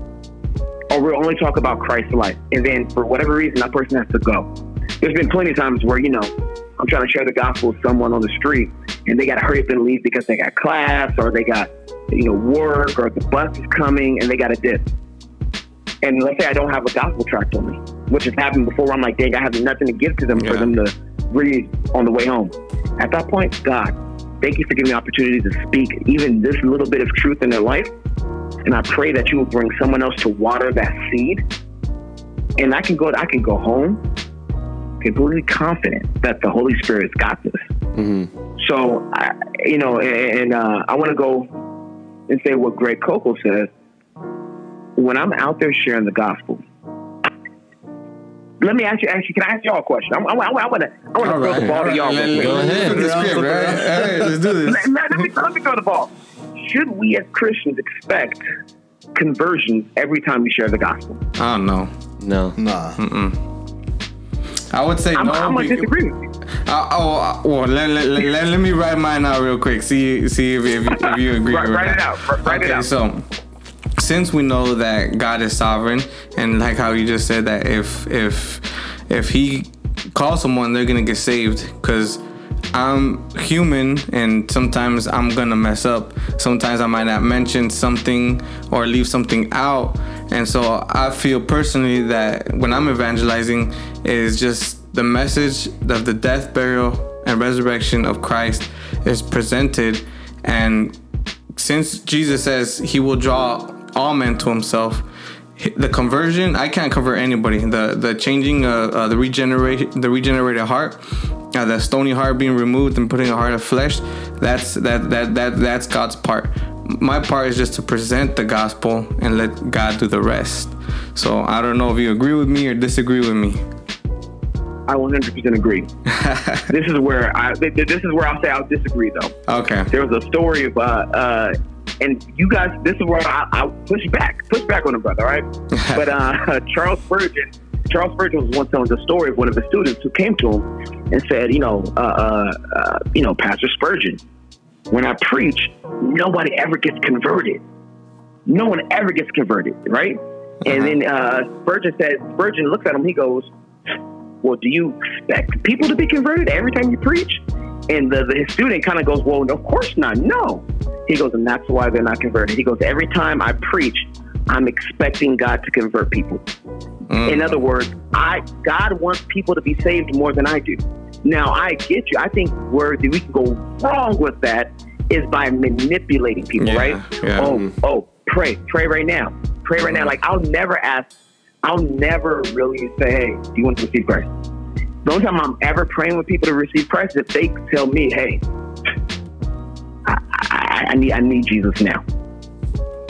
or we'll only talk about Christ's life, and then for whatever reason, that person has to go. There's been plenty of times where you know I'm trying to share the gospel with someone on the street, and they got to hurry up and leave because they got class or they got you know work or the bus is coming and they got to dip. And let's say I don't have a gospel tract on me, which has happened before. Where I'm like, dang, I have nothing to give to them for them to read on the way home. At that point, God, thank you for giving me the opportunity to speak even this little bit of truth in their life. And I pray that you will bring someone else to water that seed. And I can go, I can go home completely confident that the Holy Spirit's got this. So, I, you know, and, and uh, I want to go and say what Greg Coco says. When I'm out there sharing the gospel, let me ask you. Actually, can I ask y'all a question? I, I, I, I want to. I want to throw the ball to y'all. Let, real quick. let, Go let, ahead. Flip the script, right? All right, let's do this. Let, let, let me, let me throw the ball. Should we as Christians expect conversions every time we share the gospel? I don't know. No. Nah. I would say I'm, no. I'm going to beca- disagree with you. Uh, oh, uh, well, let, let, let, let, let me write mine out real quick. See see if, if, if you agree Write- with write that. it out. Write- write it okay, out. so since we know that God is sovereign, and like how you just said that if if if He calls someone, they're gonna get saved because. I'm human and sometimes I'm gonna mess up. Sometimes I might not mention something or leave something out. And so I feel personally that when I'm evangelizing is just the message of the death, burial, and resurrection of Christ is presented and since Jesus says he will draw all men to himself, the conversion I can't convert anybody. The the changing uh, uh the regenerate the regenerated heart, uh, the stony heart being removed and putting a heart of flesh. That's that that that that's God's part. My part is just to present the gospel and let God do the rest. So I don't know if you agree with me or disagree with me. I 100% agree. this is where I th- th- this is where I'll say I'll disagree though. Okay. There was a story of uh, uh and you guys this is where I, I'll push back push back on the brother, all right? but uh, Charles Spurgeon Charles Spurgeon was once telling the story of one of his students who came to him and said, you know, uh, uh, uh, you know, Pastor Spurgeon, when I preach, nobody ever gets converted. No one ever gets converted, right? And then uh, Spurgeon said, Spurgeon looks at him, he goes, well, do you expect people to be converted every time you preach? And the, the his student kind of goes, well, of course not. No. He goes, and that's why they're not converted. He goes, every time I preach, I'm expecting God to convert people. Mm. In other words, I God wants people to be saved more than I do. Now I get you. I think where we can go wrong with that is by manipulating people, Yeah, right? yeah. Oh, oh, pray, pray right now, pray right now. Like I'll never ask, I'll never really say, hey, do you want to receive Christ? The only time I'm ever praying with people to receive Christ is if they tell me, hey, I, I need I need Jesus now.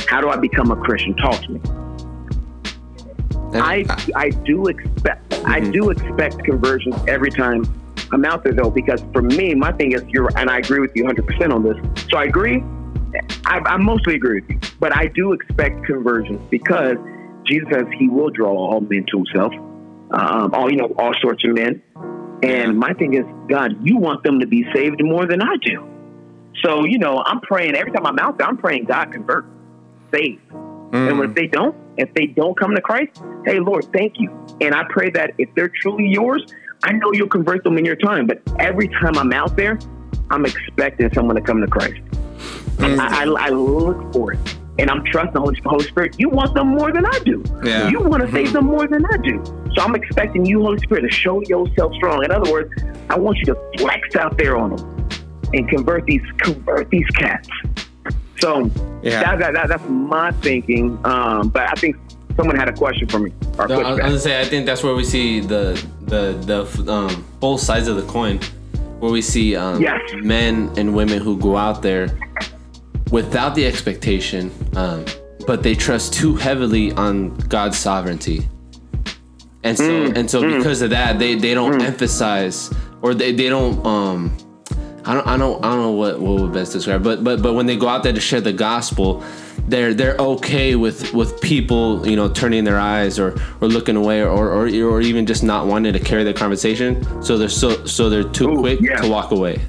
How do I become a Christian? Talk to me. I I do expect I do expect conversions every time I'm out there though because for me my thing is you're and I agree with you 100 percent on this. So I agree. I, I mostly agree with you, but I do expect conversions because Jesus says He will draw all men to Himself, um, all you know, all sorts of men. And my thing is, God, you want them to be saved more than I do. So you know, I'm praying every time I'm out there. I'm praying God convert, save. And when if they don't, if they don't come to Christ, hey Lord, thank you. And I pray that if they're truly yours, I know you'll convert them in your time. But every time I'm out there, I'm expecting someone to come to Christ. And I, I, I look for it. And I'm trusting the Holy, Holy Spirit. You want them more than I do. Yeah. You want to mm-hmm. save them more than I do. So I'm expecting you, Holy Spirit, to show yourself strong. In other words, I want you to flex out there on them and convert these convert these cats. So Yeah. that, that, that, that's my thinking. Um, but I think someone had a question for me. Or No, I was gonna say I think that's where we see the the the um, both sides of the coin, where we see um, Yes. men and women who go out there without the expectation, um, but they trust too heavily on God's sovereignty, and so Mm, and so because of that, they they don't emphasize or they, they don't um. I don't, I don't, I don't know what, what would best describe, but, but, but when they go out there to share the gospel, they're, they're okay with, with people, you know, turning their eyes or, or looking away or, or, or even just not wanting to carry the conversation. So they're so, so they're too Ooh, quick yeah. to walk away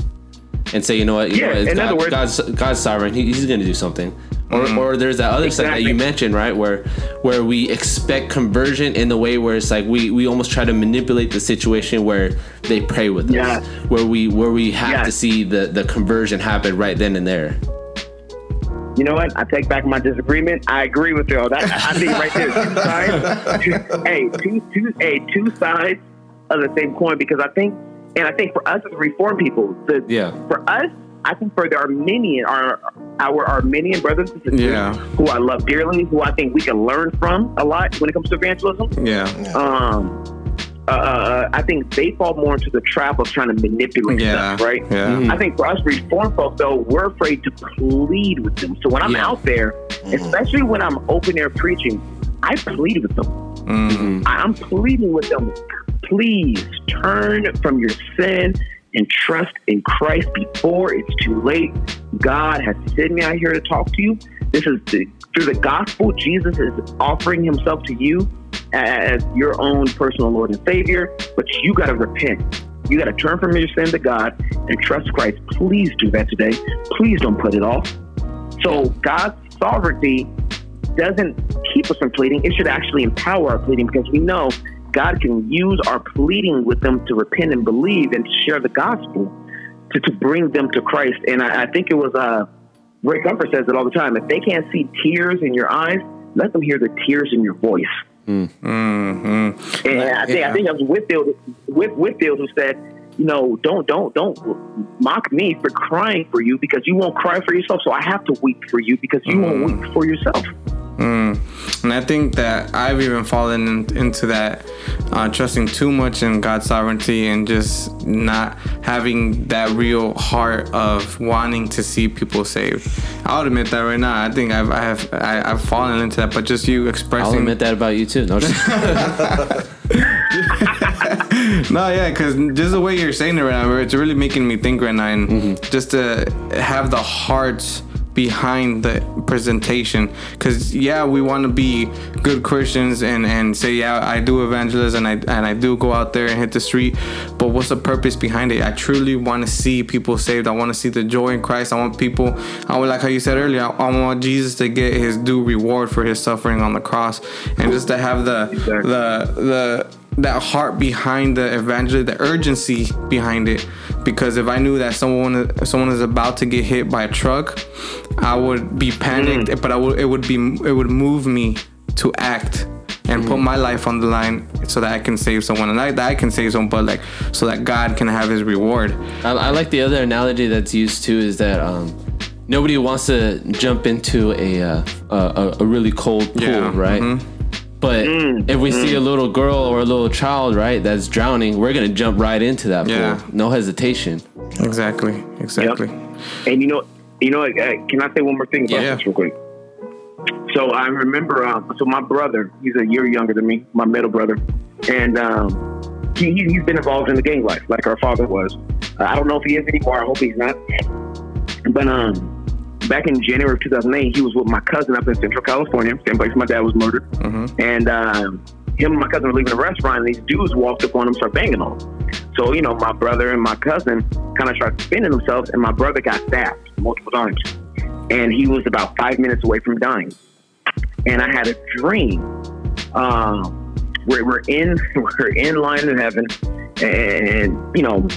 and say, you know what, you Yeah, know, in God, other words- God's, God's sovereign. He, he's going to do something. Or, mm-hmm. or there's that other side that you mentioned, right? Where where we expect conversion in the way where it's like we, we almost try to manipulate the situation where they pray with us, where we where we have to see the the conversion happen right then and there. You know what? I take back my disagreement. I agree with you. That I think right there, two sides. Two, hey, two, two, hey, two sides of the same coin. Because I think, and I think for us as reform people, the Yeah. for us, I think for the Arminian, our our Arminian brothers and sisters, Yeah. who I love dearly, who I think we can learn from a lot when it comes to evangelism. Yeah. Um, uh, uh, I think they fall more into the trap of trying to manipulate Yeah. stuff, right? Yeah. Mhm. I think for us reform folk, though, we're afraid to plead with them. So when I'm Yeah. out there, especially when I'm open air preaching, I plead with them. Mm. I- I'm pleading with them. Please turn from your sin and trust in Christ before it's too late. God has sent me out here to talk to you. This is the, through the gospel. Jesus is offering Himself to you as your own personal Lord and Savior. But you got to repent. You got to turn from your sin to God and trust Christ. Please do that today. Please don't put it off. So God's sovereignty doesn't keep us from pleading. It should actually empower our pleading because we know God can use our pleading with them to repent and believe and share the gospel to, to bring them to Christ. And I, I think it was uh, Ray Comfort says it all the time. If they can't see tears in your eyes, let them hear the tears in your voice. Mm-hmm. And I think I think it was Whitefield, Whit, Whitefield who said, you know, don't don't don't mock me for crying for you because you won't cry for yourself. So I have to weep for you because you won't weep for yourself. And I think that I've even fallen in, into that, uh, trusting too much in God's sovereignty and just not having that real heart of wanting to see people saved. I'll admit that right now. I think I've I have I, I've fallen into that, but just you expressing. I'll admit that about you too. No, just- No, yeah, because just the way you're saying it right now, it's really making me think right now, and just to have the heart behind the presentation. Because yeah, we want to be good Christians and and say yeah, I do evangelism and I and I do go out there and hit the street. But what's the purpose behind it? I truly want to see people saved. I want to see the joy in Christ. I want people. I would like how you said earlier. I, I want Jesus to get his due reward for his suffering on the cross, and just to have the Exactly. the the that heart behind the evangelism, the urgency behind it. Because if I knew that someone someone is about to get hit by a truck, I would be panicked. But I would it would be it would move me to act and put my life on the line so that I can save someone and I, that I can save someone, but like so that God can have His reward. I, I like the other analogy that's used too is that um, nobody wants to jump into a uh, a, a- really cold pool, Yeah, right? mhm. But if we see a little girl or a little child, right, that's drowning, we're gonna jump right into that Yeah. pool, no hesitation. Exactly. Exactly. And you know, you know, uh, can I say one more thing about Yeah. this real quick? So I remember, um, so my brother, he's a year younger than me, my middle brother, and um, he, he- he's been involved in the gang life like our father was. I don't know if he is anymore. I hope he's not. But um, back in January of 2008, he was with my cousin up in Central California, same place my dad was murdered. And um, him and my cousin were leaving a restaurant, and these dudes walked up on him, started banging on him. So, you know, my brother and my cousin kind of started defending themselves, and my brother got stabbed multiple times. And he was about five minutes away from dying. And I had a dream um, where we're in we're in line in heaven, and you know,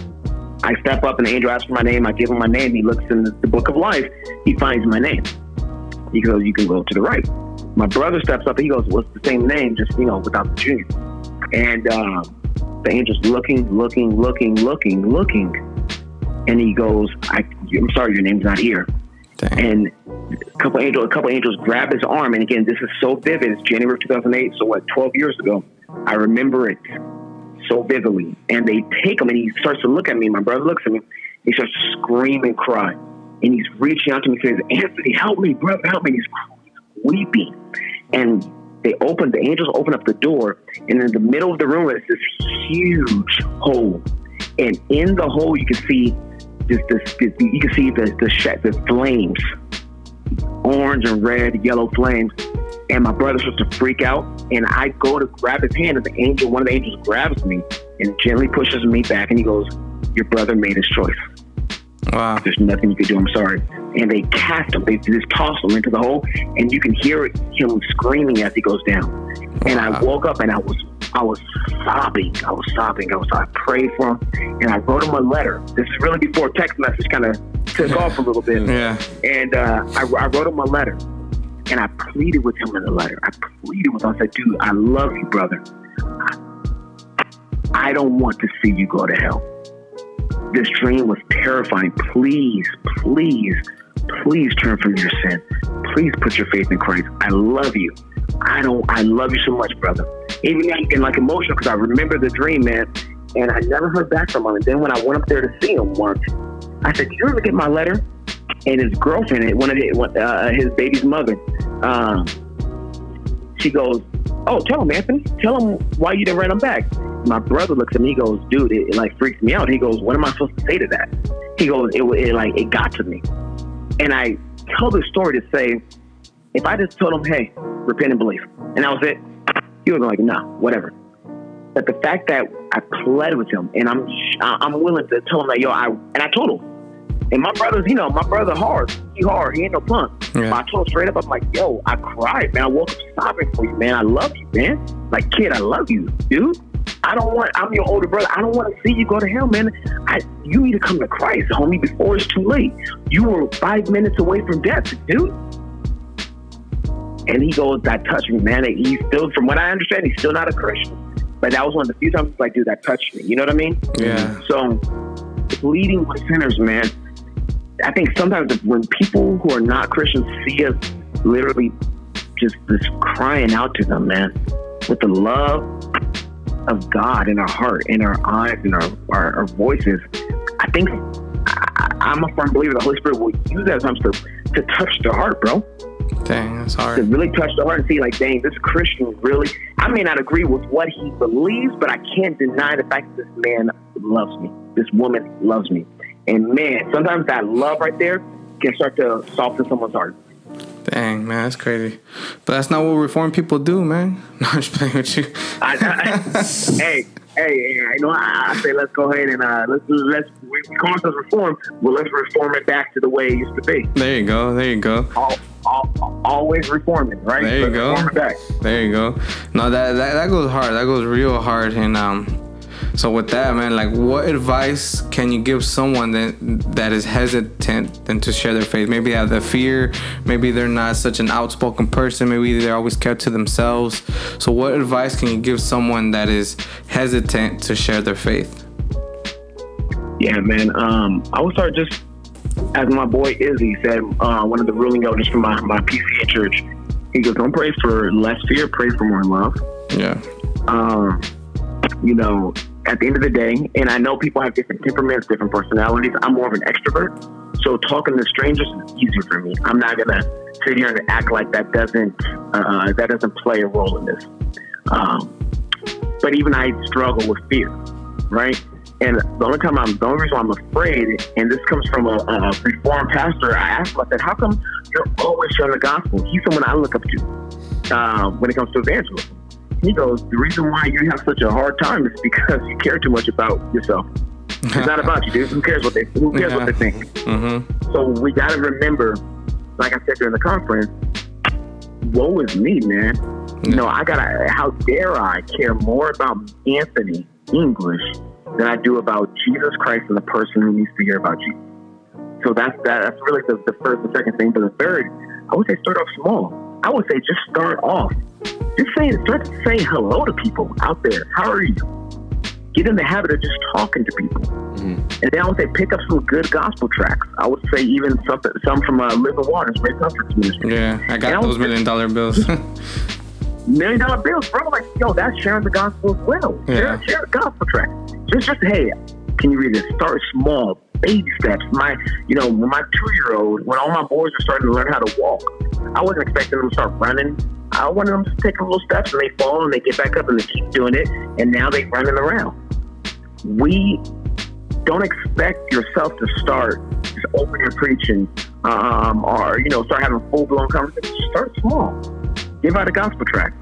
I step up and the angel asks for my name. I give him my name. He looks in the, book of life. He finds my name. He goes, "You can go to the right." My brother steps up and he goes, "What's the same name? Just you know, without the junior." And um, the angel's looking, looking, looking, looking, looking, and he goes, I, "I'm sorry, your name's not here." Dang. and a couple angels, a couple angels grab his arm. And again, this is so vivid. It's January of 2008, so what, 12 years ago. I remember it so vividly. And they take him, and he starts to look at me. My brother looks at me. He starts to scream and cry, and he's reaching out to me, says, "Anthony, help me, brother, help me!" He's weeping, and they open. The angels open up the door, and in the middle of the room is this huge hole, and in the hole you can see this, this, this you can see the the, the flames, orange and red, yellow flames. And my brother starts to freak out, and I go to grab his hand, and the angel, one of the angels, grabs me and gently pushes me back, and he goes, "Your brother made his choice. Wow. There's nothing you can do. I'm sorry." And they cast him, they just toss him into the hole, and you can hear him screaming as he goes down. And I woke up, and I was I was sobbing. I was sobbing. I was I prayed for him, and I wrote him a letter. This is really before text message kind of took off a little bit. Yeah. And uh, I, I wrote him a letter, and I pleaded with him in the letter. I pleaded with him. I said, "Dude, I love you, brother. I don't want to see you go to hell. This dream was terrifying. Please, please, please turn from your sin. Please put your faith in Christ. I love you. I don't. I love you so much, brother. Even I'm getting like emotional because I remember the dream, man. And I never heard back from him. And then when I went up there to see him once, I said, "Did you ever get my letter?" And his girlfriend, one of his, uh, his baby's mother, um, she goes, "Oh, tell him, Anthony. Tell him why you didn't write him back." My brother looks at me. He goes, "Dude, it, it like freaks me out." He goes, "What am I supposed to say to that?" He goes, "It, it like it got to me." And I tell the story to say, if I just told him, "Hey, repent and believe," and that was it, he was like, "No, whatever." But the fact that I pled with him, and I'm I'm willing to tell him that, yo, I and I told him. And my brother's, you know, my brother hard. He hard. He ain't no punk. Yeah. But I told him straight up, I'm like, yo, I cried, man. I woke up sobbing for you, man. I love you, man. Like, kid, I love you, dude. I don't want. I'm your older brother. I don't want to see you go to hell, man. I, you need to come to Christ, homie, before it's too late. You were five minutes away from death, dude. And he goes, that touched me, man. And He's still, from what I understand, he's still not a Christian. But that was one of the few times like, dude, that touched me. You know what I mean? Yeah. So leading with sinners, man. I think sometimes when people who are not Christians see us literally just just crying out to them, man, with the love of God in our heart, in our eyes, in our, our, our voices, I think I, I'm a firm believer the Holy Spirit will use that sometimes to, to touch the heart, bro Dang, that's hard. to really touch the heart and see like, dang, this Christian really. I may not agree with what he believes, but I can't deny the fact that this man loves me. This woman loves me, and man, sometimes that love right there can start to soften someone's heart. Dang, man, that's crazy. But that's not what reformed people do, man. No, I'm just playing with you. I, I, hey, hey, hey, I know. I, I say let's go ahead and uh, let's let's we call ourselves reform. Well, let's reform it back to the way it used to be. There you go. There you go. All, all, always reforming, right? There you Let's go. Reform it back. There you go. No, that, that that goes hard. That goes real hard. And um, so with that, man, like, what advice can you give someone that that is hesitant and to share their faith? Maybe they have the fear. Maybe they're not such an outspoken person. Maybe they're always kept to themselves. So, what advice can you give someone that is hesitant to share their faith? Yeah, man. Um, I would start just as my boy Izzy said, uh, one of the ruling elders from my, my PCA church. He goes, "Don't pray for less fear, pray for more love." Yeah. Um, you know, at the end of the day, and I know people have different temperaments, different personalities. I'm more of an extrovert, so talking to strangers is easier for me. I'm not gonna sit here and act like that doesn't uh, that doesn't play a role in this. Um, but even I struggle with fear, right? And the only time I'm, the only reason I'm afraid, and this comes from a, a reformed pastor, I asked him, I said, how come you're always sharing the gospel? He's someone I look up to uh, when it comes to evangelism. He goes, the reason why you have such a hard time is because you care too much about yourself. It's not about you, dude. Who cares what they, who cares what they think? Mm-hmm. So we got to remember, like I said during the conference, woe is me, man. You know, I gotta. How dare I care more about Anthony English than I do about Jesus Christ and the person who needs to hear about Jesus. So that's that, that's really the, the first and second thing. But the third, I would say start off small. I would say just start off. Just say start saying hello to people out there. How are you? Get in the habit of just talking to people. And then I would say pick up some good gospel tracks. I would say even something some from uh, Living Waters, Ray Comfort's ministry. Yeah. I got I those was- million dollar bills. million dollar bills, bro. Like, yo, that's sharing the gospel as well. Yeah. Share, share the gospel track. Just, just, hey, can you read it? Start small, baby steps. My, you know, when my two year old, when all my boys are starting to learn how to walk, I wasn't expecting them to start running. I wanted them to take a little steps and they fall and they get back up and they keep doing it. And now they're running around. We don't expect yourself to start just open your preaching um, or, you know, start having full blown conversations. Start small give out a gospel track,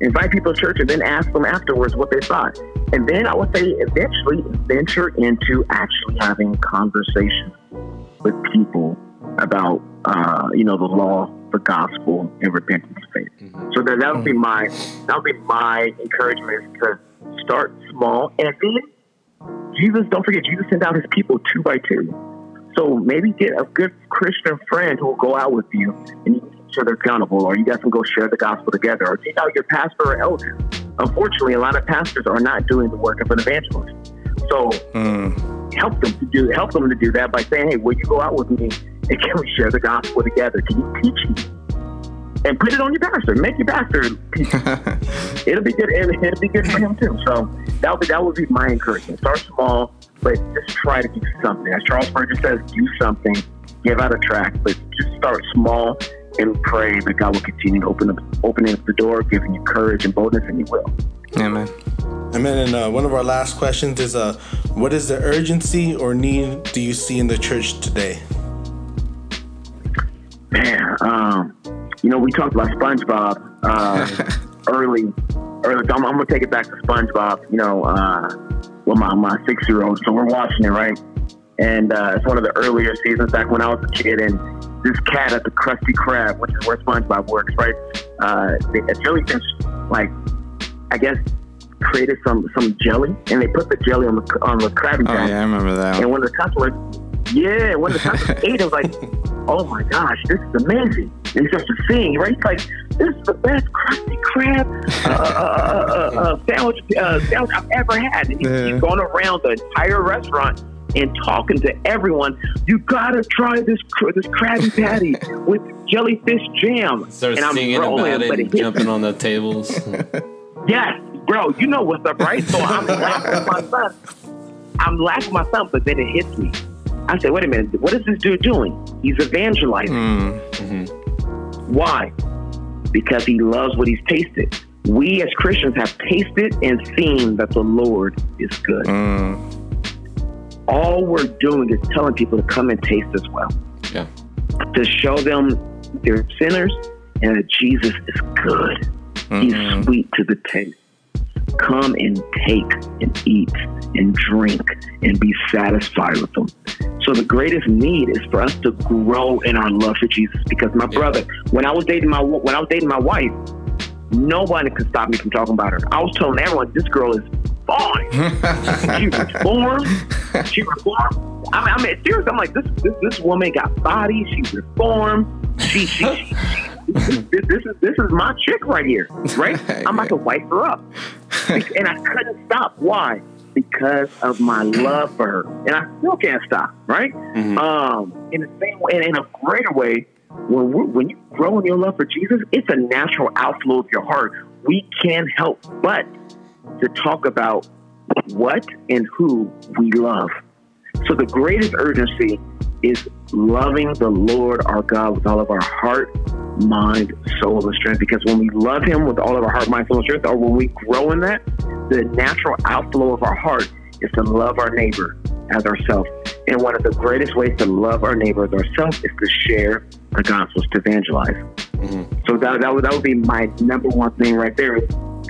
invite people to church, and then ask them afterwards what they thought. And then I would say eventually venture into actually having conversations with people about, uh, you know, the law, the gospel, and repentance faith. So that that would be my that would be my encouragement is to start small, and then Jesus. Don't forget, Jesus sent out His people two by two. So maybe get a good Christian friend who will go out with you and you each other accountable, or you guys can go share the gospel together, or take out your pastor or elder. Unfortunately, a lot of pastors are not doing the work of an evangelist. So Mm. help them to do help them to do that by saying, "Hey, will you go out with me and can we share the gospel together? Can you teach me?" And put it on your pastor. Make your pastor it'll be good. It'll, it'll be good for him too. So that would be, that would be my encouragement. Start small, but just try to do something. As Charles Spurgeon says, do something. Give out a track, but just start small and pray that God will continue to open up, opening up the door, giving you courage and boldness, and He will. Amen. Amen. And and, uh, one of our last questions is uh, what is the urgency or need do you see in the church today? Man, um, you know, we talked about SpongeBob uh, early. Early, so I'm, I'm gonna take it back to SpongeBob. You know, uh, with my my six year old. So we're watching it, right? And uh, it's one of the earlier seasons back when I was a kid. And this cat at the Krusty Krab, which is where SpongeBob works, right? Uh, they, a jellyfish, like I guess, created some some jelly, and they put the jelly on the on the Krabby Oh yeah, I remember that. And One. when the customers, yeah, when the customers ate, it was like, oh my gosh, this is amazing. And he starts to sing, right? He's like, this is the best Krusty Krab uh, uh, uh, uh, uh, sandwich, uh, sandwich I've ever had. And he, Yeah. he's going around the entire restaurant and talking to everyone. You gotta try this cr- this Krabby Patty with jellyfish jam. Start and I'm singing rolling, about it, it jumping on the tables. Yes, bro, you know what's up, right? So I'm laughing with my son. I'm laughing with my son, but then it hits me. I say, wait a minute, what is this dude doing? He's evangelizing. Mm. Why? Because he loves what he's tasted. We as Christians have tasted and seen that the Lord is good. Mm. All we're doing is telling people to come and taste as well, yeah. to show them they're sinners and that Jesus is good. He's mm-hmm. sweet to the taste. Come and take and eat and drink and be satisfied with them. So the greatest need is for us to grow in our love for Jesus. Because my brother, when I was dating my when I was dating my wife, nobody could stop me from talking about her. I was telling everyone this girl is fine. she reformed. She reformed. I mean, I mean, seriously, I'm like this. This, this woman got body. She reformed. She, she, she, this, this is this is my chick right here, right? I'm about to wipe her up, and I couldn't stop. Why? Because of my love for her, and I still can't stop. Right? Um, in the same way, and in a greater way, when when you grow in your love for Jesus, it's a natural outflow of your heart. We can't help but to talk about what and who we love. So the greatest urgency is loving the Lord our God with all of our heart, mind, soul, and strength. Because when we love Him with all of our heart, mind, soul, and strength, or when we grow in that, the natural outflow of our heart is to love our neighbor as ourselves. And one of the greatest ways to love our neighbor as ourselves is to share the gospel, to evangelize. Mm-hmm. So that, that, would, that would be my number one thing right there.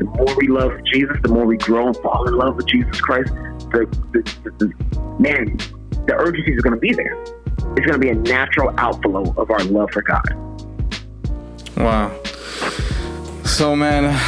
The more we love Jesus, the more we grow and fall in love with Jesus Christ, the, the, the, the man, the urgency is going to be there. It's going to be a natural outflow of our love for God. Wow. So man,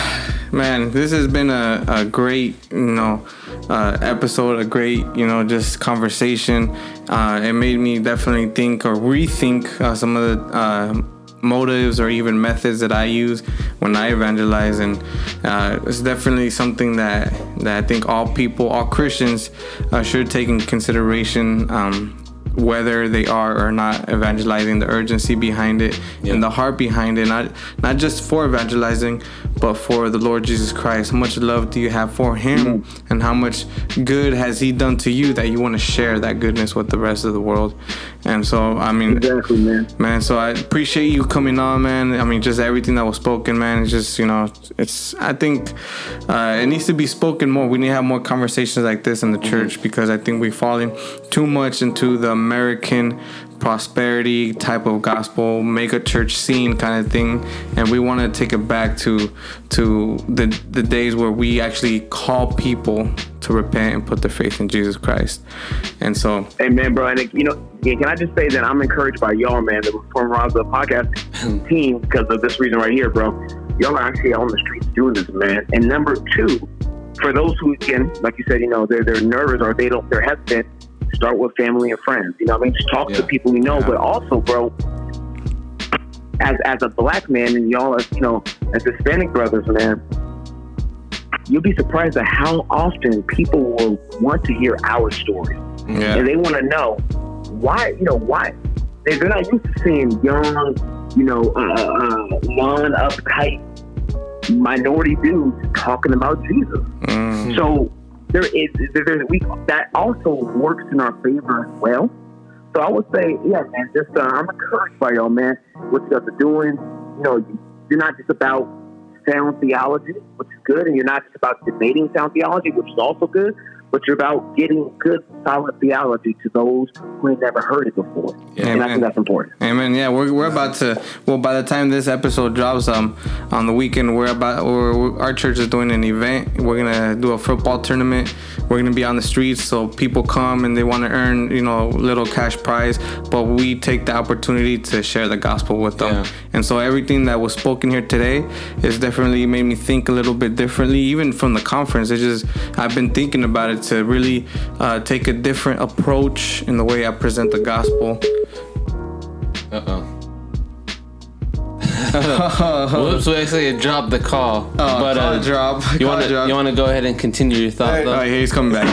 man, this has been a, a great, you know, uh, episode, a great, you know, just conversation. Uh, it made me definitely think or rethink uh, some of the uh, motives or even methods that I use when I evangelize, and uh, it's definitely something that that I think all people, all Christians, uh, should take in consideration. Um, whether they are or not evangelizing, the urgency behind it and the heart behind it, not not just for evangelizing, but for the Lord Jesus Christ. How much love do you have for Him, and how much good has He done to you that you want to share that goodness with the rest of the world? And so, I mean, Exactly, man. man. So I appreciate you coming on, man. I mean, just everything that was spoken, man. It's just you know, it's. I think uh, it needs to be spoken more. We need to have more conversations like this in the church because I think we're falling too much into the American prosperity type of gospel, make a church scene kind of thing, and we want to take it back to to the the days where we actually call people to repent and put their faith in Jesus Christ. And so, amen bro. And, you know, yeah, can I just say that I'm encouraged by y'all, man, the Reform Raza podcast team because of this reason right here, bro. Y'all are actually on the streets doing this, man. And number two, for those who, again, like you said, you know, they're, they're nervous or they don't, they're hesitant, start with family and friends. You know what I mean? Just talk to people we know, but also, bro, as as a black man and y'all as you know as Hispanic brothers, man, you'll be surprised at how often people will want to hear our story, yeah, and they want to know why you know why they, they're not used to seeing young, you know, uh, uh, non uptight minority dudes talking about Jesus. Mm. So there is there, we that also works in our favor as well. So I would say, yeah, man, just uh, I'm encouraged by y'all, man. What you guys are doing, you know, you- you're not just about sound theology, which is good, and you're not just about debating sound theology, which is also good, but you're about getting good, solid theology to those who ain't never heard it before. and I think that's important. Amen. Yeah, we're, we're about to. Well, by the time this episode drops, um, on the weekend, we're about. We're, we're- our church is doing an event. We're gonna do a football tournament. We're gonna be on the streets, so people come and they want to earn, you know, little cash prize. But we take the opportunity to share the gospel with them. Yeah. And so everything that was spoken here today is definitely made me think a little bit differently, even from the conference. It's just I've been thinking about it to really uh, take a different approach in the way I present the gospel. Uh oh. Whoops! We actually dropped the call. Oh, but call uh, drop. You want to you want to go ahead and continue your thought All though? right, he's coming back.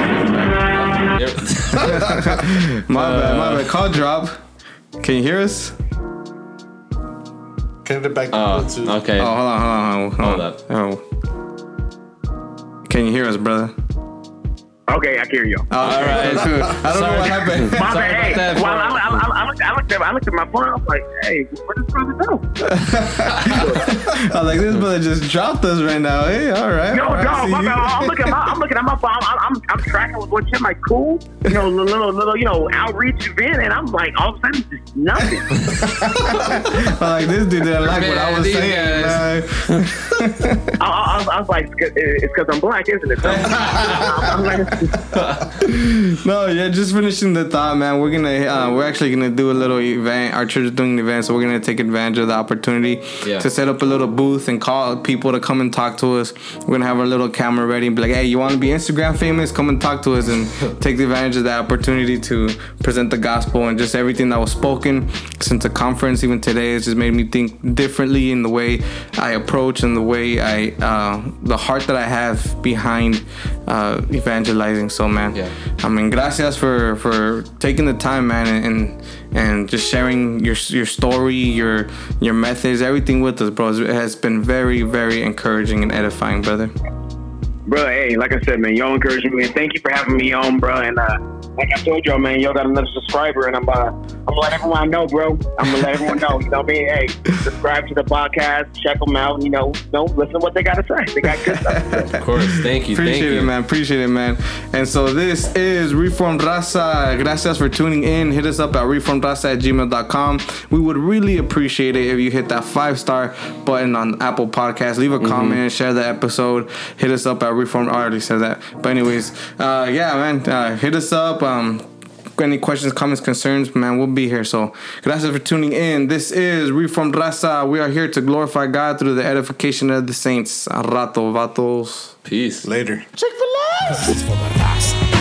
Yep. My bad, my bad. Call drop. Can you hear us? Connect it back to Oh, Bluetooth. okay. Oh, hold on, hold on, hold on. Hold up. Oh. Can you hear us, brother? Okay, I can hear you. Oh, all right. I don't know what happened. My Sorry bad. about Hey, that, well. I, I, I, I, looked, I, looked at, I looked at my phone. I was like, hey, where does brother go? I was like, this brother just dropped us right now. Hey, all right. No, all right, dog. My you. bad. I'm looking at my, I'm looking at my phone. I'm, I'm, I'm tracking with what's in my cool. You know, little, little, little, you know, outreach event, and I'm like, all of a sudden, just nothing. I'm like, this dude didn't like what I was saying. Guys. man. I, I, I was- like, it's because I'm black, isn't it? I'm, I'm like, No, yeah, just finishing the thought, man. We're gonna, uh, we're actually gonna do a little event. Our church is doing an event, so we're gonna take advantage of the opportunity Yeah. to set up a little booth and call people to come and talk to us. We're gonna have our little camera ready and be like, hey, you want to be Instagram famous? Come and talk to us and take advantage of that opportunity to present the gospel and just everything that was spoken since the conference. Even today, it's just made me think differently in the way I approach and the way I, uh, the heart that I have behind uh, evangelizing. So, man, Yeah. I mean, gracias for for taking the time, man, and and just sharing your your story, your your methods, everything with us, bro. It has been very very encouraging and edifying, brother. Bro, hey, like I said, man, y'all encouraging me, and thank you for having me on, bro. And uh, like I told y'all, man, y'all got another subscriber, and I'm uh, I'm gonna let everyone know, bro. I'm gonna let everyone know. You know what I mean? Hey, subscribe to the podcast, check them out. You know, you know, listen to what they got to say. They got good stuff. Of course. Thank you. Appreciate thank it, you. man. Appreciate it, man. And so this is Reformed Raza. Gracias for tuning in. Hit us up at reformedraza at gmail.com. We would really appreciate it if you hit that five star button on Apple Podcasts. Leave a comment, share the episode. Hit us up at Reformed. I already said that. But, anyways, uh, yeah, man. Uh, hit us up. Um, any questions, comments, concerns, man, we'll be here. So, gracias for tuning in. This is Reformed Raza. We are here to glorify God through the edification of the saints. A rato, vatos. Peace. Later. This is for the